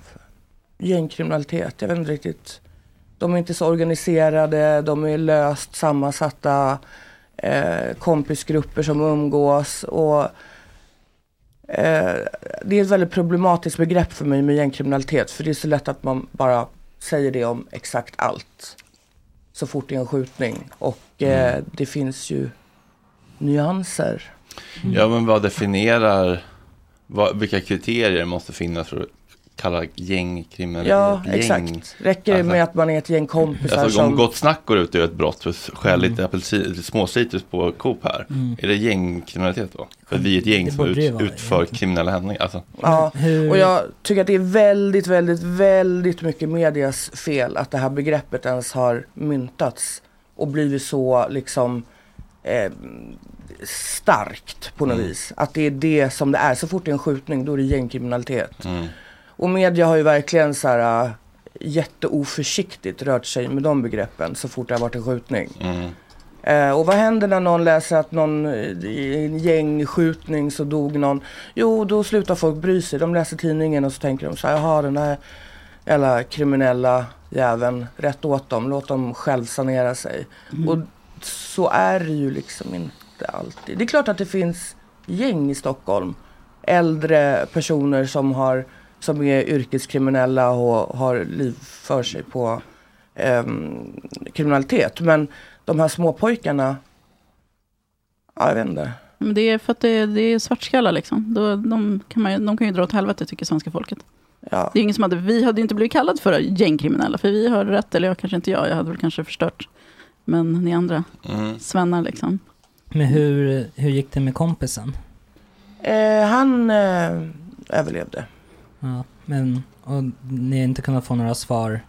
S8: gängkriminalitet, jag vet inte riktigt. De är inte så organiserade, de är löst sammansatta eh, kompisgrupper som umgås och eh, det är ett väldigt problematiskt begrepp för mig med gängkriminalitet för det är så lätt att man bara säger det om exakt allt så fort det är en skjutning och eh, det finns ju nyanser.
S2: Ja, men vad definierar, vad, vilka kriterier måste finnas för kalla gängkriminalitet
S8: Ja,
S2: gäng?
S8: exakt. Räcker det med att man är ett gäng kompisar
S2: Alltså om
S8: som...
S2: Gott Snack går ut och gör ett brott för skäl lite apelsin, småcitrus på Coop här.
S8: Mm.
S2: Är det gängkriminalitet då? För vi är ett gäng som ut, utför kriminella handlingar. Alltså.
S8: Ja, och jag tycker att det är väldigt, väldigt, väldigt mycket medias fel att det här begreppet ens har myntats och blivit så liksom eh, starkt på något
S2: Mm.
S8: vis. Att det är det som det är. Så fort det är en skjutning då är det gängkriminalitet.
S2: Mm.
S8: Och media har ju verkligen så här äh, jätteoförsiktigt rört sig med de begreppen så fort det har varit en skjutning.
S2: Mm.
S8: Eh, och vad händer när någon läser att någon eh, i en gängskjutning så dog någon? Jo, då slutar folk bry sig. De läser tidningen och så tänker de så här, jaha den där jävla kriminella jäveln, rätt åt dem, låt dem självsanera sig. Och så är det ju liksom inte alltid. Det är klart att det finns gäng i Stockholm. Äldre personer som, har, som är yrkeskriminella och har liv för sig på ehm, kriminalitet. Men de här småpojkarna, ja, jag vet inte.
S4: Men det är för att det, det är svartskallar liksom. Då, de, kan man, ju- de kan ju dra åt helvete tycker svenska folket.
S8: Ja.
S4: Det är ingen som hade, vi hade inte blivit kallade för gängkriminella, för vi har rätt, eller jag kanske inte jag, jag hade väl kanske förstört. Men ni andra,
S2: Mm.
S4: svennar liksom.
S1: Men hur, hur gick det med kompisen?
S8: Eh, han eh, överlevde.
S1: Ja, men och ni har inte kunnat få några svar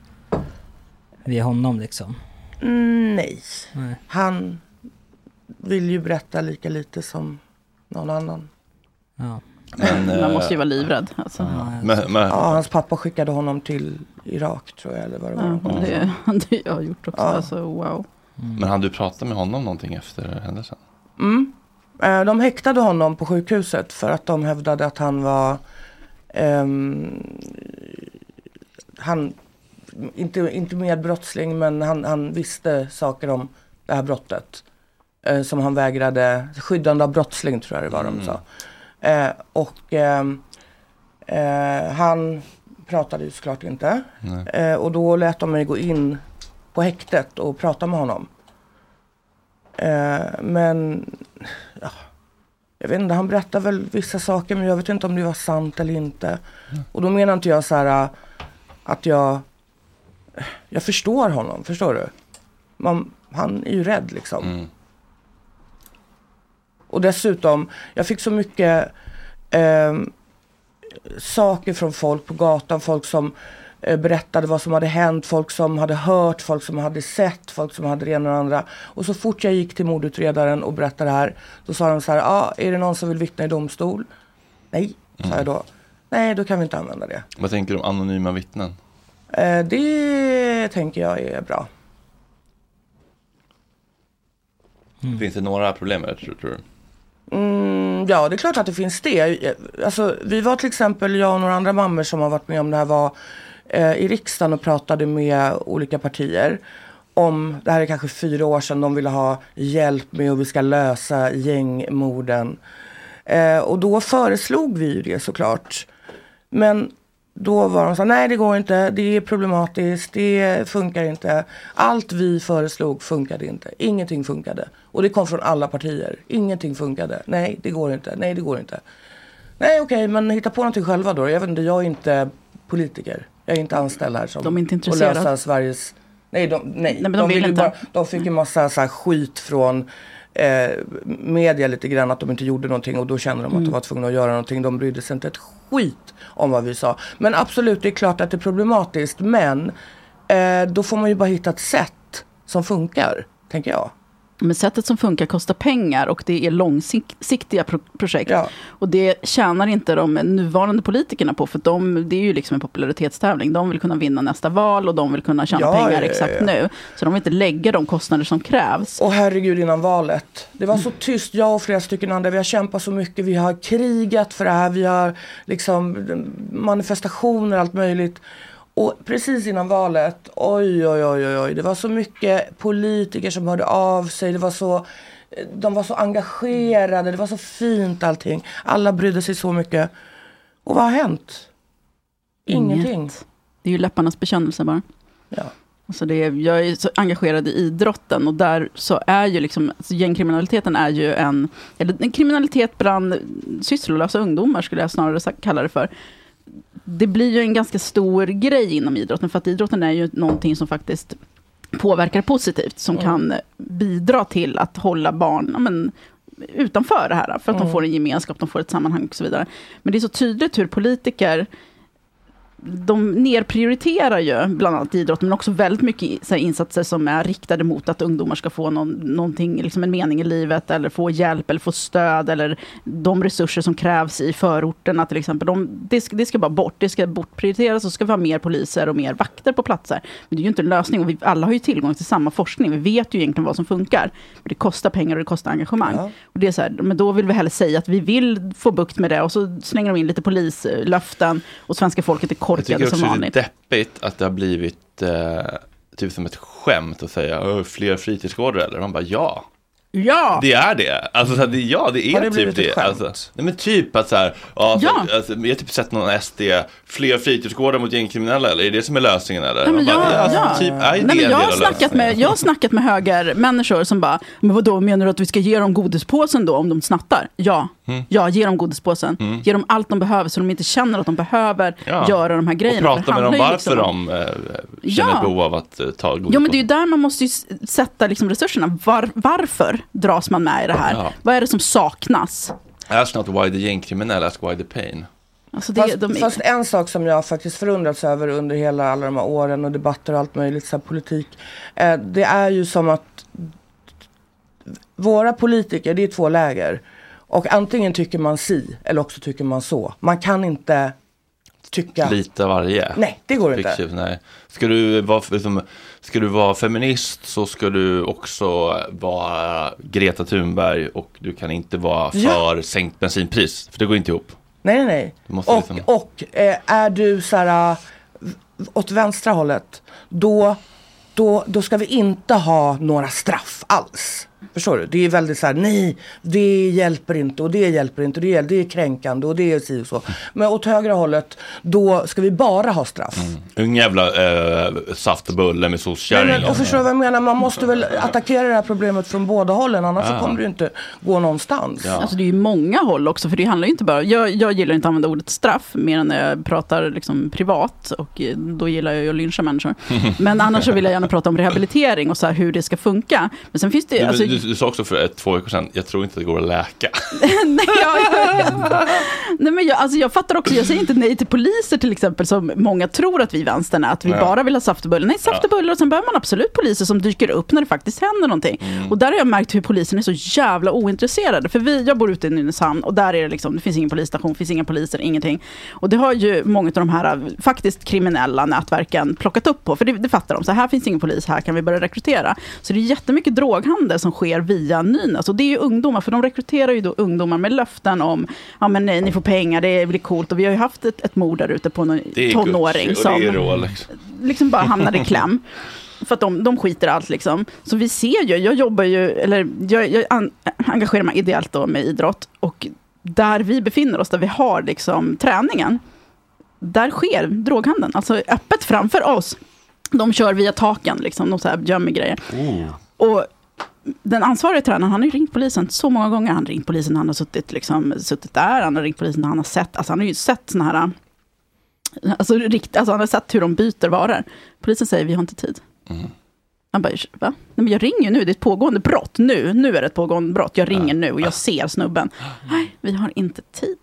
S1: via honom liksom?
S8: Mm, nej.
S1: Nej.
S8: Han vill ju berätta lika lite som någon annan.
S1: Ja.
S2: Men,
S4: Man
S2: eh,
S4: måste ju vara livrädd. Alltså.
S2: Men, men,
S8: Ja, hans pappa skickade honom till Irak tror jag eller vad det var.
S4: Ja, det, det jag har gjort också.
S8: Ja.
S4: Alltså, wow.
S2: men han du prata med honom någonting efter händelsen?
S8: Mm. Eh, De häktade honom på sjukhuset för att de hävdade att han var han, inte, inte medbrottsling men han, han visste saker om det här brottet. Eh, som han vägrade, skyddande av brottsling tror jag det var de
S2: Mm.
S8: sa. Eh, och ehm, eh, han pratade ju såklart inte. Eh, och då lät de mig gå in på häktet och prata med honom. Eh, men jag vet inte, han berättar väl vissa saker men jag vet inte om det var sant eller inte. Och då menar inte jag så här äh, att jag, jag förstår honom, förstår du? Man, han är ju rädd liksom.
S2: Mm.
S8: Och dessutom, jag fick så mycket eh, saker från folk på gatan. Folk som berättade vad som hade hänt, folk som hade hört, folk som hade sett, folk som hade det ena och det andra. Och så fort jag gick till mordutredaren och berättade det här, då sa de så här, ah, är det någon som vill vittna i domstol? Nej, sa jag då. Nej, då kan vi inte använda det.
S2: Vad tänker du om anonyma vittnen?
S8: Eh, det tänker jag är bra.
S2: Finns det några problem med det tror, tror du?
S8: Mm, ja, det är klart att det finns det. Alltså, vi var till exempel, jag och några andra mammor som har varit med om det här var eh, i riksdagen och pratade med olika partier om, det här är kanske fyra år sedan, de ville ha hjälp med hur vi ska lösa gängmorden. Eh, och då föreslog vi ju det såklart. Men då var de så nej det går inte, det är problematiskt, det funkar inte. Allt vi föreslog funkade inte, ingenting funkade. Och det kom från alla partier, ingenting funkade. Nej, det går inte, nej det går inte. Nej okej, men hitta på någonting själva då. Jag vet inte, jag är inte politiker. Jag är inte anställd här som
S4: De är inte intresserade.
S8: lösa Sveriges... Nej, de, nej.
S4: men de vill
S8: ju
S4: inte.
S8: Bara, de fick ju massa så här skit från eh, media lite grann att de inte gjorde någonting och då kände de att
S4: Mm.
S8: de var tvungna att göra någonting. De brydde sig inte ett skit om vad vi sa. Men absolut, det är klart att det är problematiskt. Men Eh, då får man ju bara hitta ett sätt som funkar, tänker jag.
S4: Men sättet som funkar kostar pengar och det är långsiktiga pro projekt. Och det tjänar inte de nuvarande politikerna på, för de, det är ju liksom en popularitetstävling. De vill kunna vinna nästa val och de vill kunna tjäna
S8: Ja,
S4: pengar
S8: ja, ja,
S4: exakt
S8: ja.
S4: nu. Så de vill inte lägga de kostnader som krävs.
S8: Och herregud innan valet. Det var så tyst, jag och flera stycken andra. Vi har kämpat så mycket, vi har krigat för det här, vi har liksom manifestationer och allt möjligt. Och precis innan valet, oj oj oj oj, oj det var så mycket politiker som hörde av sig. Det var så, de var så engagerade, det var så fint allting. Alla brydde sig så mycket. Och vad har hänt? Ingenting.
S4: Inget. Det är ju läpparnas bekännelse bara.
S8: Ja.
S4: Alltså det jag är så engagerad i idrotten och där så är ju liksom, alltså gängkriminaliteten är ju en, eller en kriminalitet bland sysslolösa ungdomar skulle jag snarare kalla det för. Det blir ju en ganska stor grej inom idrotten, för att idrotten är ju någonting som faktiskt påverkar positivt, som
S8: Mm.
S4: kan bidra till att hålla barn men, utanför det här, för att de
S8: Mm.
S4: får en gemenskap, de får ett sammanhang och så vidare. Men det är så tydligt hur politiker de nerprioriterar ju bland annat idrott, men också väldigt mycket insatser som är riktade mot att ungdomar ska få någon, någonting, liksom en mening i livet, eller få hjälp, eller få stöd, eller de resurser som krävs i förorterna till exempel. De, det, ska, det ska bara bort, det ska bortprioriteras, och ska vi ha mer poliser och mer vakter på platser. Men det är ju inte en lösning, och vi alla har ju tillgång till samma forskning, vi vet ju egentligen vad som funkar. Men det kostar pengar och det kostar engagemang. Och det är så här, men då vill vi hellre säga att vi vill få bukt med det, och så slänger de in lite polislöften, och svenska folket är
S2: Jag tycker
S4: korkade som
S2: också det är
S4: vanligt.
S2: deppigt att det har blivit eh, typ som ett skämt att säga "Åh, fler fritidsgårdar eller? Man bara ja.
S4: Ja!
S2: Det är det. Alltså, så här, det, ja, det är
S8: Har det
S2: typ
S8: blivit
S2: det.
S8: ett skämt?
S2: Alltså, nej, men typ att så här, ja, så,
S4: Ja.
S2: alltså, jag har typ sett någon SD, fler fritidsgårdar mot gängkriminella eller? Är det som är lösningen eller?
S4: Nej, men
S2: Man
S4: jag,
S2: bara,
S4: ja.
S2: alltså, typ, är det
S4: Nej, men
S2: en
S4: jag,
S2: del
S4: har
S2: av
S4: snackat
S2: lösningen?
S4: med, jag har snackat med högermänniskor som bara, men vadå, menar du att vi ska ge dem godispåsen då om de snattar? Ja,
S2: Mm.
S4: ja ge dem godispåsen.
S2: Mm.
S4: Ge dem allt de behöver så de inte känner att de behöver
S2: Ja.
S4: göra de här grejerna.
S2: Och prata
S4: det
S2: med dem
S4: handlar ju
S2: varför
S4: liksom om-
S2: de eh, känner
S4: Ja.
S2: behov av att eh, ta godis
S4: Ja, men det är ju där man måste ju s- sätta liksom resurserna. Var, varför dras man med i det här?
S2: Ja.
S4: Vad är det som saknas?
S2: Ask not why the gängkriminell, ask why the pain.
S4: Alltså det,
S8: Fast,
S4: de,
S8: fast en sak som jag faktiskt förundrats över under hela alla de här åren och debatter och allt möjligt, så här politik. Eh, det är ju som att våra politiker, det är två läger. Och antingen tycker man si eller också tycker man så. Man kan inte tycka...
S2: Lite varje.
S8: Nej, det går inte.
S2: Fiction, nej. Ska, du vara, liksom, ska du vara feminist så ska du också vara Greta Thunberg och du kan inte vara
S8: Ja.
S2: för sänkt bensinpris. För det går inte ihop.
S8: Nej, nej, nej. Och,
S2: liksom-
S8: och eh, är du så här äh, åt vänstra hållet, då, då, då ska vi inte ha några straff alls. Förstår du? Det är väldigt så här, nej, det hjälper inte och det hjälper inte och det, det är kränkande och det är si och så. Men åt högra hållet, då ska vi bara ha straff.
S2: Ung jävla eh, saft och bulle med soskärring.
S8: jag förstår vad jag menar, man måste väl attackera det här problemet från båda hållen, annars
S2: Ja.
S8: så kommer det inte gå någonstans.
S4: Alltså det är ju många håll också, för det handlar ju inte bara... Jag, jag gillar inte att använda ordet straff, mer än när jag pratar liksom privat, och eh, då gillar jag ju att lyncha människor. Men annars så vill jag gärna prata om rehabilitering och så här, hur det ska funka. Men sen finns det ju...
S2: Du,
S4: Alltså,
S2: du, du sa också för ett, två veckor sedan, jag tror inte det går att läka.
S4: nej, jag, jag, nej, men jag, alltså jag fattar också, jag säger inte nej till poliser till exempel, som många tror att vi i vänstern är, att vi
S2: Ja.
S4: bara vill ha saft och bullar. Nej, saft och bullar, och sen behöver man absolut poliser som dyker upp när det faktiskt händer någonting.
S2: Mm.
S4: Och där har jag märkt hur polisen är så jävla ointresserade. För vi, jag bor ute i Nynäshamn och där är det liksom, det finns ingen polisstation, finns inga poliser, ingenting. Och det har ju många av de här faktiskt kriminella nätverken plockat upp på, för det, det fattar de. Så här finns ingen polis, här kan vi börja rekrytera. Så det är jättemycket droghandel som sker via Nynäs. Och det är ju ungdomar, för de rekryterar ju då ungdomar med löften om, ja men nej, ni får pengar, det blir coolt. Och vi har ju haft ett, ett mord där ute på
S2: är
S4: tonåring
S2: är
S4: som
S2: Rolex.
S4: liksom bara hamnade i kläm. För att de, de skiter allt liksom. Så vi ser ju, jag jobbar ju, eller jag, jag an, engagerar mig ideellt då med idrott. Och där vi befinner oss, där vi har liksom träningen, där sker droghandeln. Alltså öppet framför oss. De kör via taken, liksom, de så här gömmer grejer. Och den ansvariga tränaren, han har ju ringt polisen så många gånger. Han har ringt polisen när han har suttit, liksom, suttit där. Han har ringt polisen han har sett, alltså han har ju sett såna här, alltså, rikt, alltså han har sett hur de byter varor. Polisen säger, vi har inte tid. Han bara, va? Nej, men jag ringer nu, det är ett pågående brott. Nu, nu är det ett pågående brott. Jag ringer nu och jag ser snubben. Nej, vi har inte tid.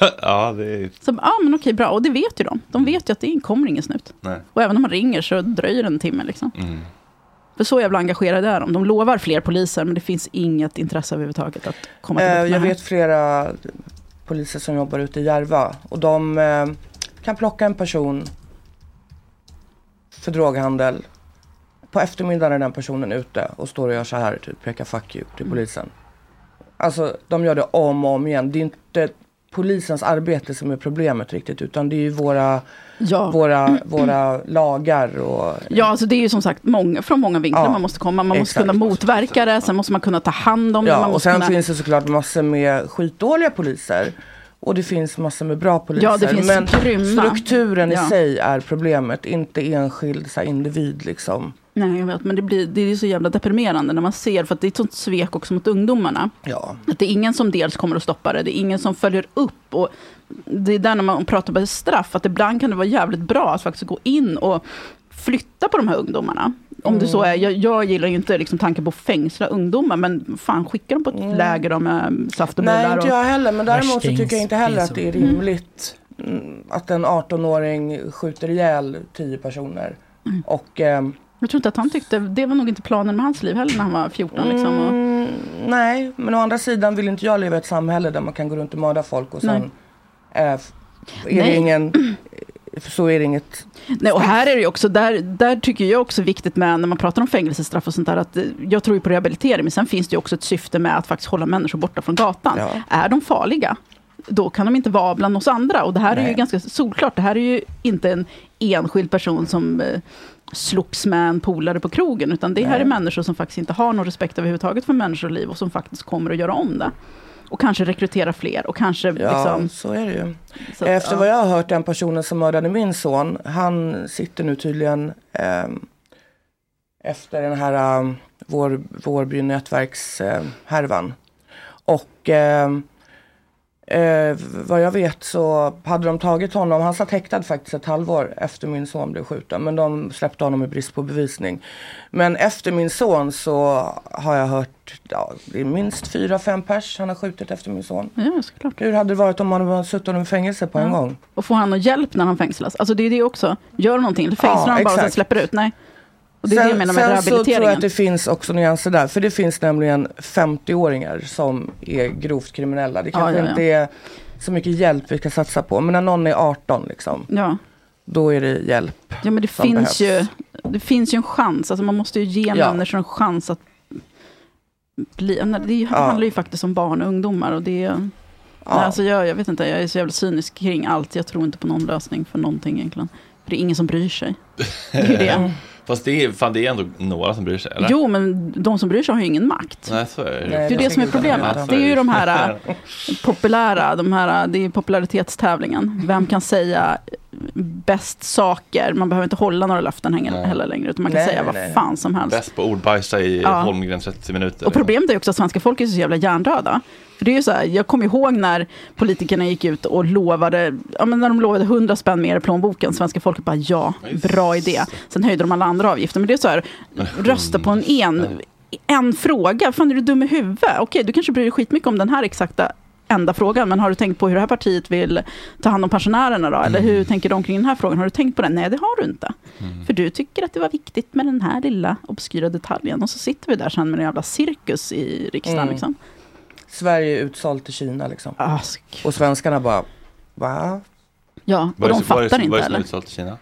S2: ja, det är...
S4: Så, ja men okej, bra. Och det vet ju de. De vet ju att det kommer ingen snut.
S2: Nej.
S4: Och även om man ringer så dröjer det en timme liksom.
S2: Mm.
S4: För så jävla engagerade är de. De lovar fler poliser, men det finns inget intresse överhuvudtaget att komma till
S8: Eh, jag vet flera poliser som jobbar ute i Järva och de eh, kan plocka en person för droghandel. På eftermiddagen är den personen ute och står och gör så här, typ pekar fuck you till
S4: Mm.
S8: polisen. Alltså de gör det om och om igen. Det är inte polisens arbete som är problemet riktigt utan det är ju våra,
S4: Ja.
S8: våra, våra lagar och
S4: Ja, alltså det är ju som sagt många, från många vinklar
S8: Ja,
S4: man måste komma. Man måste
S8: exakt.
S4: kunna motverka det, sen måste man kunna ta hand om det. Man
S8: Ja, och
S4: måste
S8: sen
S4: kunna...
S8: finns det såklart massor med skitdåliga poliser. Och det finns massor med bra poliser.
S4: Ja, det finns
S8: men
S4: grymma.
S8: strukturen
S4: Ja.
S8: i sig är problemet, inte enskild så individ liksom.
S4: Nej, jag vet, men det, blir, det är så jävla deprimerande när man ser, för att det är ett sånt svek också mot ungdomarna.
S8: Ja.
S4: Att det är ingen som dels kommer att stoppa det, det är ingen som följer upp. Och det är där när man pratar om straff, att ibland kan det vara jävligt bra att faktiskt gå in och flytta på de här ungdomarna. Om det så är, jag, jag gillar ju inte liksom tanken på att fängsla ungdomar, men fan skicka dem på ett läger då med saft och
S8: Nej,
S4: bullar.
S8: inte
S4: och,
S8: jag heller. Men däremot så tycker jag inte heller att det är
S4: Mm.
S8: rimligt mm, att en 18-åring skjuter ihjäl 10 personer.
S4: Mm.
S8: Och ehm,
S4: Jag tror inte att han tyckte, det var nog inte planen med hans liv heller när han var 14. Liksom, och,
S8: Mm, nej, men å andra sidan vill inte jag leva i ett samhälle där man kan gå runt och mörda folk och sen eh, är det ingen, så är det inget
S4: Nej, och här är det också, där, där tycker jag också viktigt med när man pratar om fängelsestraff och sånt där, att eh, jag tror ju på rehabilitering, men sen finns det ju också ett syfte med att faktiskt hålla människor borta från gatan. Är de farliga? Då kan de inte vara bland oss andra. Och det här är ju
S8: Nej.
S4: ganska solklart. Det här är ju inte en enskild person som eh, slogs med en polare på krogen, utan det här
S8: Nej.
S4: är människor som faktiskt inte har någon respekt överhuvudtaget för människoliv och som faktiskt kommer att göra om det. Och kanske rekrytera fler och kanske
S8: Ja,
S4: liksom...
S8: så är det ju.
S4: Så
S8: Efter
S4: ja.
S8: vad jag har hört, den personen som mördade min son, han sitter nu tydligen ehm, efter den här um, vår, Vårby nätverkshärvan. och ehm, eh, vad jag vet så hade de tagit honom, han satt häktad faktiskt ett halvår efter min son blev skjuten. Men de släppte honom i brist på bevisning. Men efter min son så har jag hört, ja, det är minst fyra, fem pers han har skjutit efter min son.
S4: Ja, såklart.
S8: Hur hade det varit om han hade suttit i fängelse på en
S4: Ja.
S8: gång?
S4: Och får han någon hjälp när han fängslas? Alltså det är det också. Gör någonting. Fängslar
S8: Ja,
S4: han bara och släpper ut? Nej. Och det är det jag menar med
S8: sen så tror jag att det finns också nyanser där. För det finns nämligen 50-åringar som är grovt kriminella. Det
S4: Ja,
S8: kanske
S4: ja, ja.
S8: inte är så mycket hjälp vi ska satsa på. Men när någon är 18 liksom,
S4: Ja.
S8: då är det hjälp.
S4: Ja men det
S8: som
S4: finns,
S8: behövs.
S4: ju, det finns ju en chans. Alltså man måste ju ge
S8: Ja.
S4: människor en chans att bli... Det
S8: Ja.
S4: handlar ju faktiskt om barn och ungdomar. Och det, nej, alltså jag, jag vet inte, jag är så jävla cynisk kring allt. Jag tror inte på någon lösning för någonting egentligen. För det är ingen som bryr sig. Det är ju det.
S2: Fast det är, fan, det är ändå några som bryr sig, eller?
S4: Jo, men de som bryr sig har ju ingen makt.
S2: Nej, så är det ju.
S4: Det är det som är problemet. Det är ju de här äh, populära, de här, det är ju popularitetstävlingen. Vem kan säga bäst saker? Man behöver inte hålla några löften heller, heller längre, utan man kan
S2: Nej,
S4: säga vad
S2: nej.
S4: fan som helst.
S2: Bäst på ordbajsa i
S4: Ja.
S2: Holmgren 30 minuter.
S4: Och problemet är också att svenska folket är så jävla hjärndöda. För det är ju så här, jag kommer ihåg när politikerna gick ut och lovade, ja men när de lovade 100 spänn mer i plånboken, svenska folket bara ja, bra idé. Sen höjde de alla andra avgifter. Men det är så här, rösta på en en, en fråga, fan är du dum i huvudet? Okej, du kanske bryr dig skitmycket om den här exakta enda frågan, men har du tänkt på hur det här partiet vill ta hand om pensionärerna då? Eller hur tänker de kring den här frågan? Har du tänkt på den? Nej, det har du inte. För du tycker att det var viktigt med den här lilla obskyra detaljen. Och så sitter vi där sen med en jävla cirkus i riksdagen.
S8: Mm.
S4: Liksom.
S8: Sverige är utsålt till Kina liksom.
S4: Ask.
S8: Och svenskarna bara, va?
S4: Ja, och de
S2: det- vad är det-
S4: fattar
S2: Vad är
S4: inte
S2: det som är utsålt i Kina?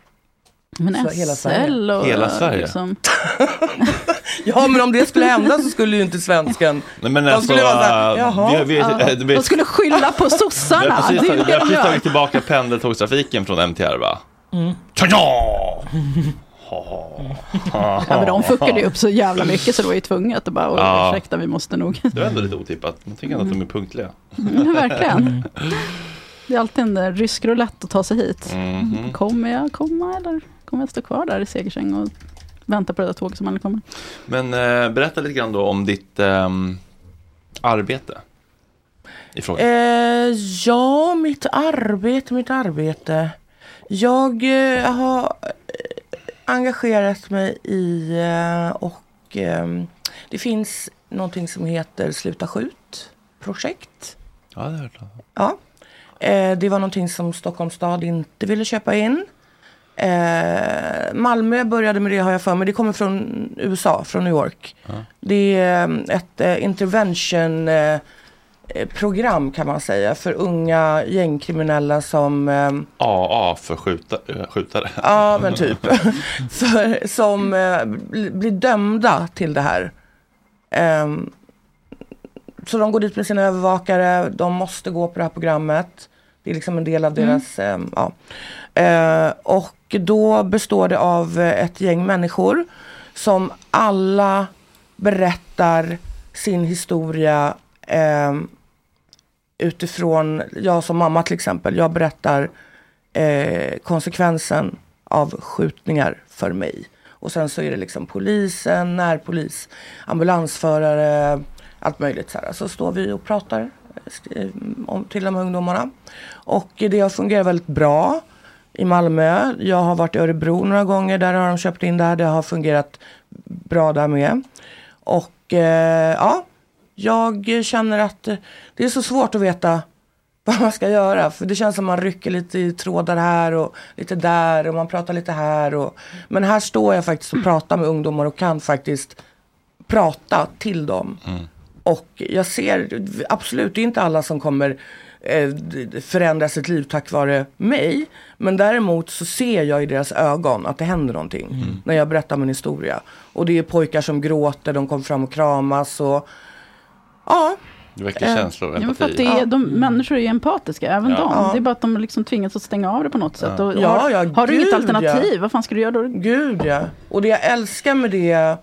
S4: Men
S8: Så hela Sverige.
S4: SL och...
S2: Hela Sverige?
S4: Liksom,
S8: Ja men om det skulle hända så skulle ju inte svensken
S2: Nej, men
S8: De
S2: alltså,
S8: skulle vara så här,
S2: äh,
S8: jaha.
S2: vi, vi,
S4: ja,
S2: äh, vi,
S4: de skulle skylla på
S2: vi har
S4: sossarna.
S2: precis, vi har precis tagit tillbaka pendeltågstrafiken från MTR va?
S4: Mm.
S2: Ja!
S4: Ja, men de fuckade ju upp så jävla mycket så det var ju tvunget att bara, "Oj,
S2: Ja.
S4: ursäkta vi måste nog.
S2: Det var ändå lite otippat. Man tycker ändå att de är punktliga.
S4: Mm, verkligen. Det är alltid en där rysk roulette att ta sig hit.
S2: Mhm.
S4: Kommer jag komma eller kommer jag stå kvar där i Segersäng och vänta på det där tåget som aldrig kommer?
S2: Men äh, berätta lite grann då om ditt ähm, arbete. I frågan.
S8: Eh, ja, mitt arbete, mitt arbete. Jag eh, har eh, engagerat mig i eh, och ehm, det finns någonting som heter Sluta skjut projekt.
S2: Ja, det har jag hört.
S8: Ja. Eh, det var någonting som Stockholms stad inte ville köpa in. Eh, Malmö började med det har jag för mig. Det kommer från USA, från New York. Det är eh, ett eh, intervention eh, eh, program kan man säga för unga gängkriminella som eh,
S2: AA för skjuta, eh, skjutare.
S8: Ja, men typ. För, som eh, bli- blir dömda till det här. Ehm, så de går dit med sina övervakare, de måste gå på det här programmet. Det är liksom en del av
S9: Mm.
S8: deras, ehm, ja. Eh, och då består det av eh, ett gäng människor som alla berättar sin historia eh, utifrån, jag som mamma till exempel, jag berättar eh, konsekvensen av skjutningar för mig. Och sen så är det liksom polisen, närpolis, ambulansförare, allt möjligt. Så, här. så står vi och pratar eh, till de här ungdomarna. Och det har fungerat väldigt bra i Malmö. Jag har varit i Örebro några gånger, där har de köpt in det här. Det har fungerat bra där med. Och eh, ja, jag känner att det är så svårt att veta vad man ska göra. För det känns som man rycker lite i trådar här och lite där och man pratar lite här. Och, men här står jag faktiskt och pratar med ungdomar och kan faktiskt prata till dem. Och jag ser, absolut, det är inte alla som kommer förändra sitt liv tack vare mig. Men däremot så ser jag i deras ögon att det händer någonting. När jag berättar min historia. Och det är pojkar som gråter, de kommer fram och kramas och ja.
S2: Det väcker
S8: Eh,
S2: känslor och
S4: Ja, men för att
S2: empati.
S4: det är, de, människor är ju empatiska, även
S2: Ja.
S4: de.
S8: Ja.
S4: Det är bara att de liksom tvingas att stänga av det på något sätt.
S2: Ja.
S4: Och
S8: Ja,
S4: har,
S8: ja,
S4: har du inget alternativ,
S8: ja.
S4: vad fan ska du göra då?
S8: Gud ja. Och det jag älskar med det,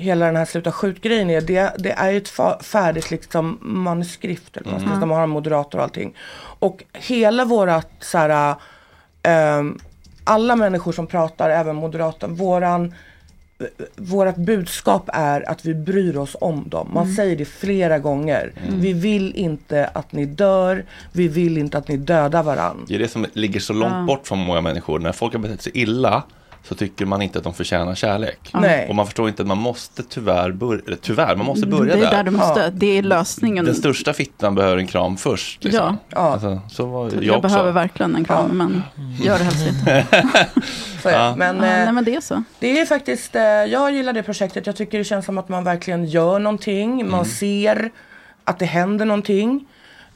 S8: hela den här sluta skjut-grejen är, det, det är ju ett färdigt liksom manuskript. Eller säga.
S9: Mm.
S8: De har en moderator och allting. Och hela vårat så här, ehm, alla människor som pratar, även moderatorn, våran Vårat budskap är att vi bryr oss om dem. Man
S9: Mm.
S8: säger det flera gånger. Vi vill inte att ni dör. Vi vill inte att ni dödar varandra.
S2: Det är det som ligger så långt
S8: Ja.
S2: bort från många människor. När folk har betett sig illa så tycker man inte att de förtjänar kärlek.
S4: Nej.
S2: Och man förstår inte att man måste tyvärr börja, tyvärr, man måste börja
S4: det är
S2: där.
S4: där du måste, det är lösningen.
S2: Den största fittan behöver en kram först. Liksom.
S4: Ja.
S2: Alltså, så var jag,
S4: jag behöver verkligen en kram, men gör det helst inte.
S2: Ja.
S8: Men,
S4: Ja,
S8: eh,
S4: nej, men det är så.
S8: Det är faktiskt, eh, jag gillar det projektet. Jag tycker det känns som att man verkligen gör någonting. Man ser att det händer någonting.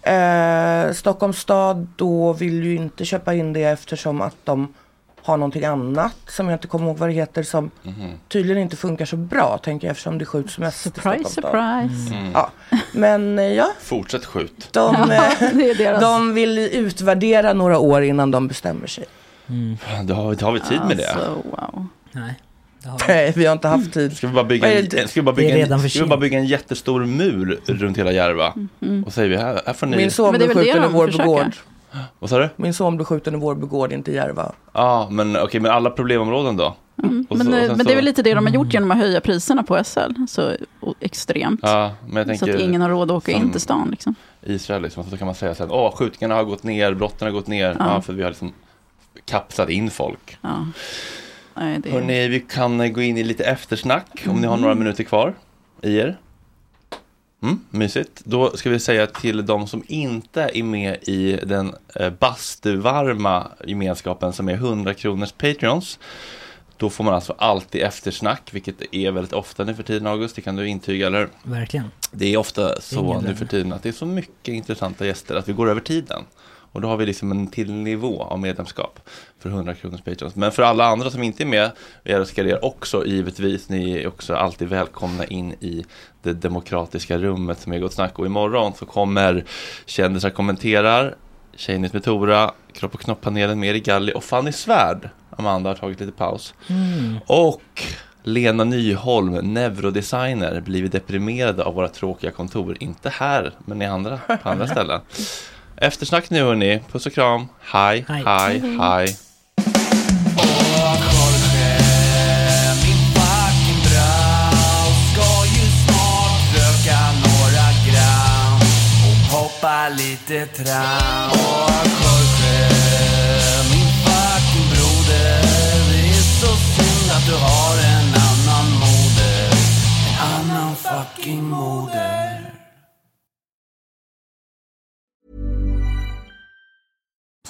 S8: Eh, Stockholms stad då vill ju inte köpa in det eftersom att de har någonting annat som jag inte kommer ihåg vad det heter som
S2: Mhm.
S8: tydligen inte funkar så bra tänker jag eftersom det skjuts mest
S4: Surprise, surprise.
S2: Mm.
S8: Ja, men eh, ja,
S2: Fortsätt skjut.
S8: de, eh,
S4: det är deras.
S8: de vill utvärdera några år innan de bestämmer sig.
S2: Det har, det har vi tid med det.
S4: Alltså, wow.
S1: Nej.
S8: Nej, vi har inte haft tid.
S2: Ska vi bara bygga, en,
S8: det-
S2: ska vi bara
S1: Det är
S2: bygga,
S1: redan
S2: en,
S1: för
S2: ska vi bara
S1: sent.
S2: bygga en jättestor mur runt hela Järva?
S4: Mm.
S2: Och säger vi, här, här får ni...
S8: Min son blev skjuten i
S4: de
S8: Vårby gård.
S2: Vad sa du?
S8: Min son blev skjuten i Vårby gård, inte Järva.
S2: Ja, men okej, men alla problemområden då?
S4: Mm. Men,
S2: så-
S4: eh, men det är väl lite det de har gjort genom att höja priserna på SL så extremt.
S2: Ja, men jag
S4: så
S2: tänker...
S4: att ingen har råd att åka in till stan. Liksom.
S2: Israel liksom, så kan man säga så åh, skjutningarna har gått ner, brotten har gått ner, ja.
S4: Ja.
S2: för vi har liksom kapslat in folk.
S4: Ja. Nej, det...
S2: Hörrni, vi kan gå in i lite eftersnack om ni har
S4: Mm.
S2: några minuter kvar i er. Mm, mysigt. Då ska vi säga till de som inte är med i den eh, bastuvarma gemenskapen som är 100 kronors Patreons. Då får man alltså alltid eftersnack, vilket är väldigt ofta nu för tiden August, det kan du intyga eller?
S1: Verkligen.
S2: Det är ofta så
S1: Ingen
S2: nu för tiden att det är så mycket intressanta gäster att vi går över tiden. Och då har vi liksom en till nivå av medlemskap för 100 kronors patrons. Men för alla andra som inte är med, jag älskar er också givetvis. Ni är också alltid välkomna in i det demokratiska rummet som är Gott Snack. Och imorgon så kommer kändisar kommenterar, Tjejnytt med Tora, Kropp och knopp-panelen med Erik Galli och Fanny Svärd. Amanda har tagit lite paus.
S1: Mm.
S2: Och Lena Nyholm, neurodesigner, blivit deprimerade av våra tråkiga kontor. Inte här, men i andra, på andra ställen. Eftersnack nu hörni. Puss och kram. Hej,
S1: Hej.
S2: hej, hej.
S9: Lite tram. Åh, Jorge, min fucking broder. Det är så synd att du har en annan moder. En annan fucking moder.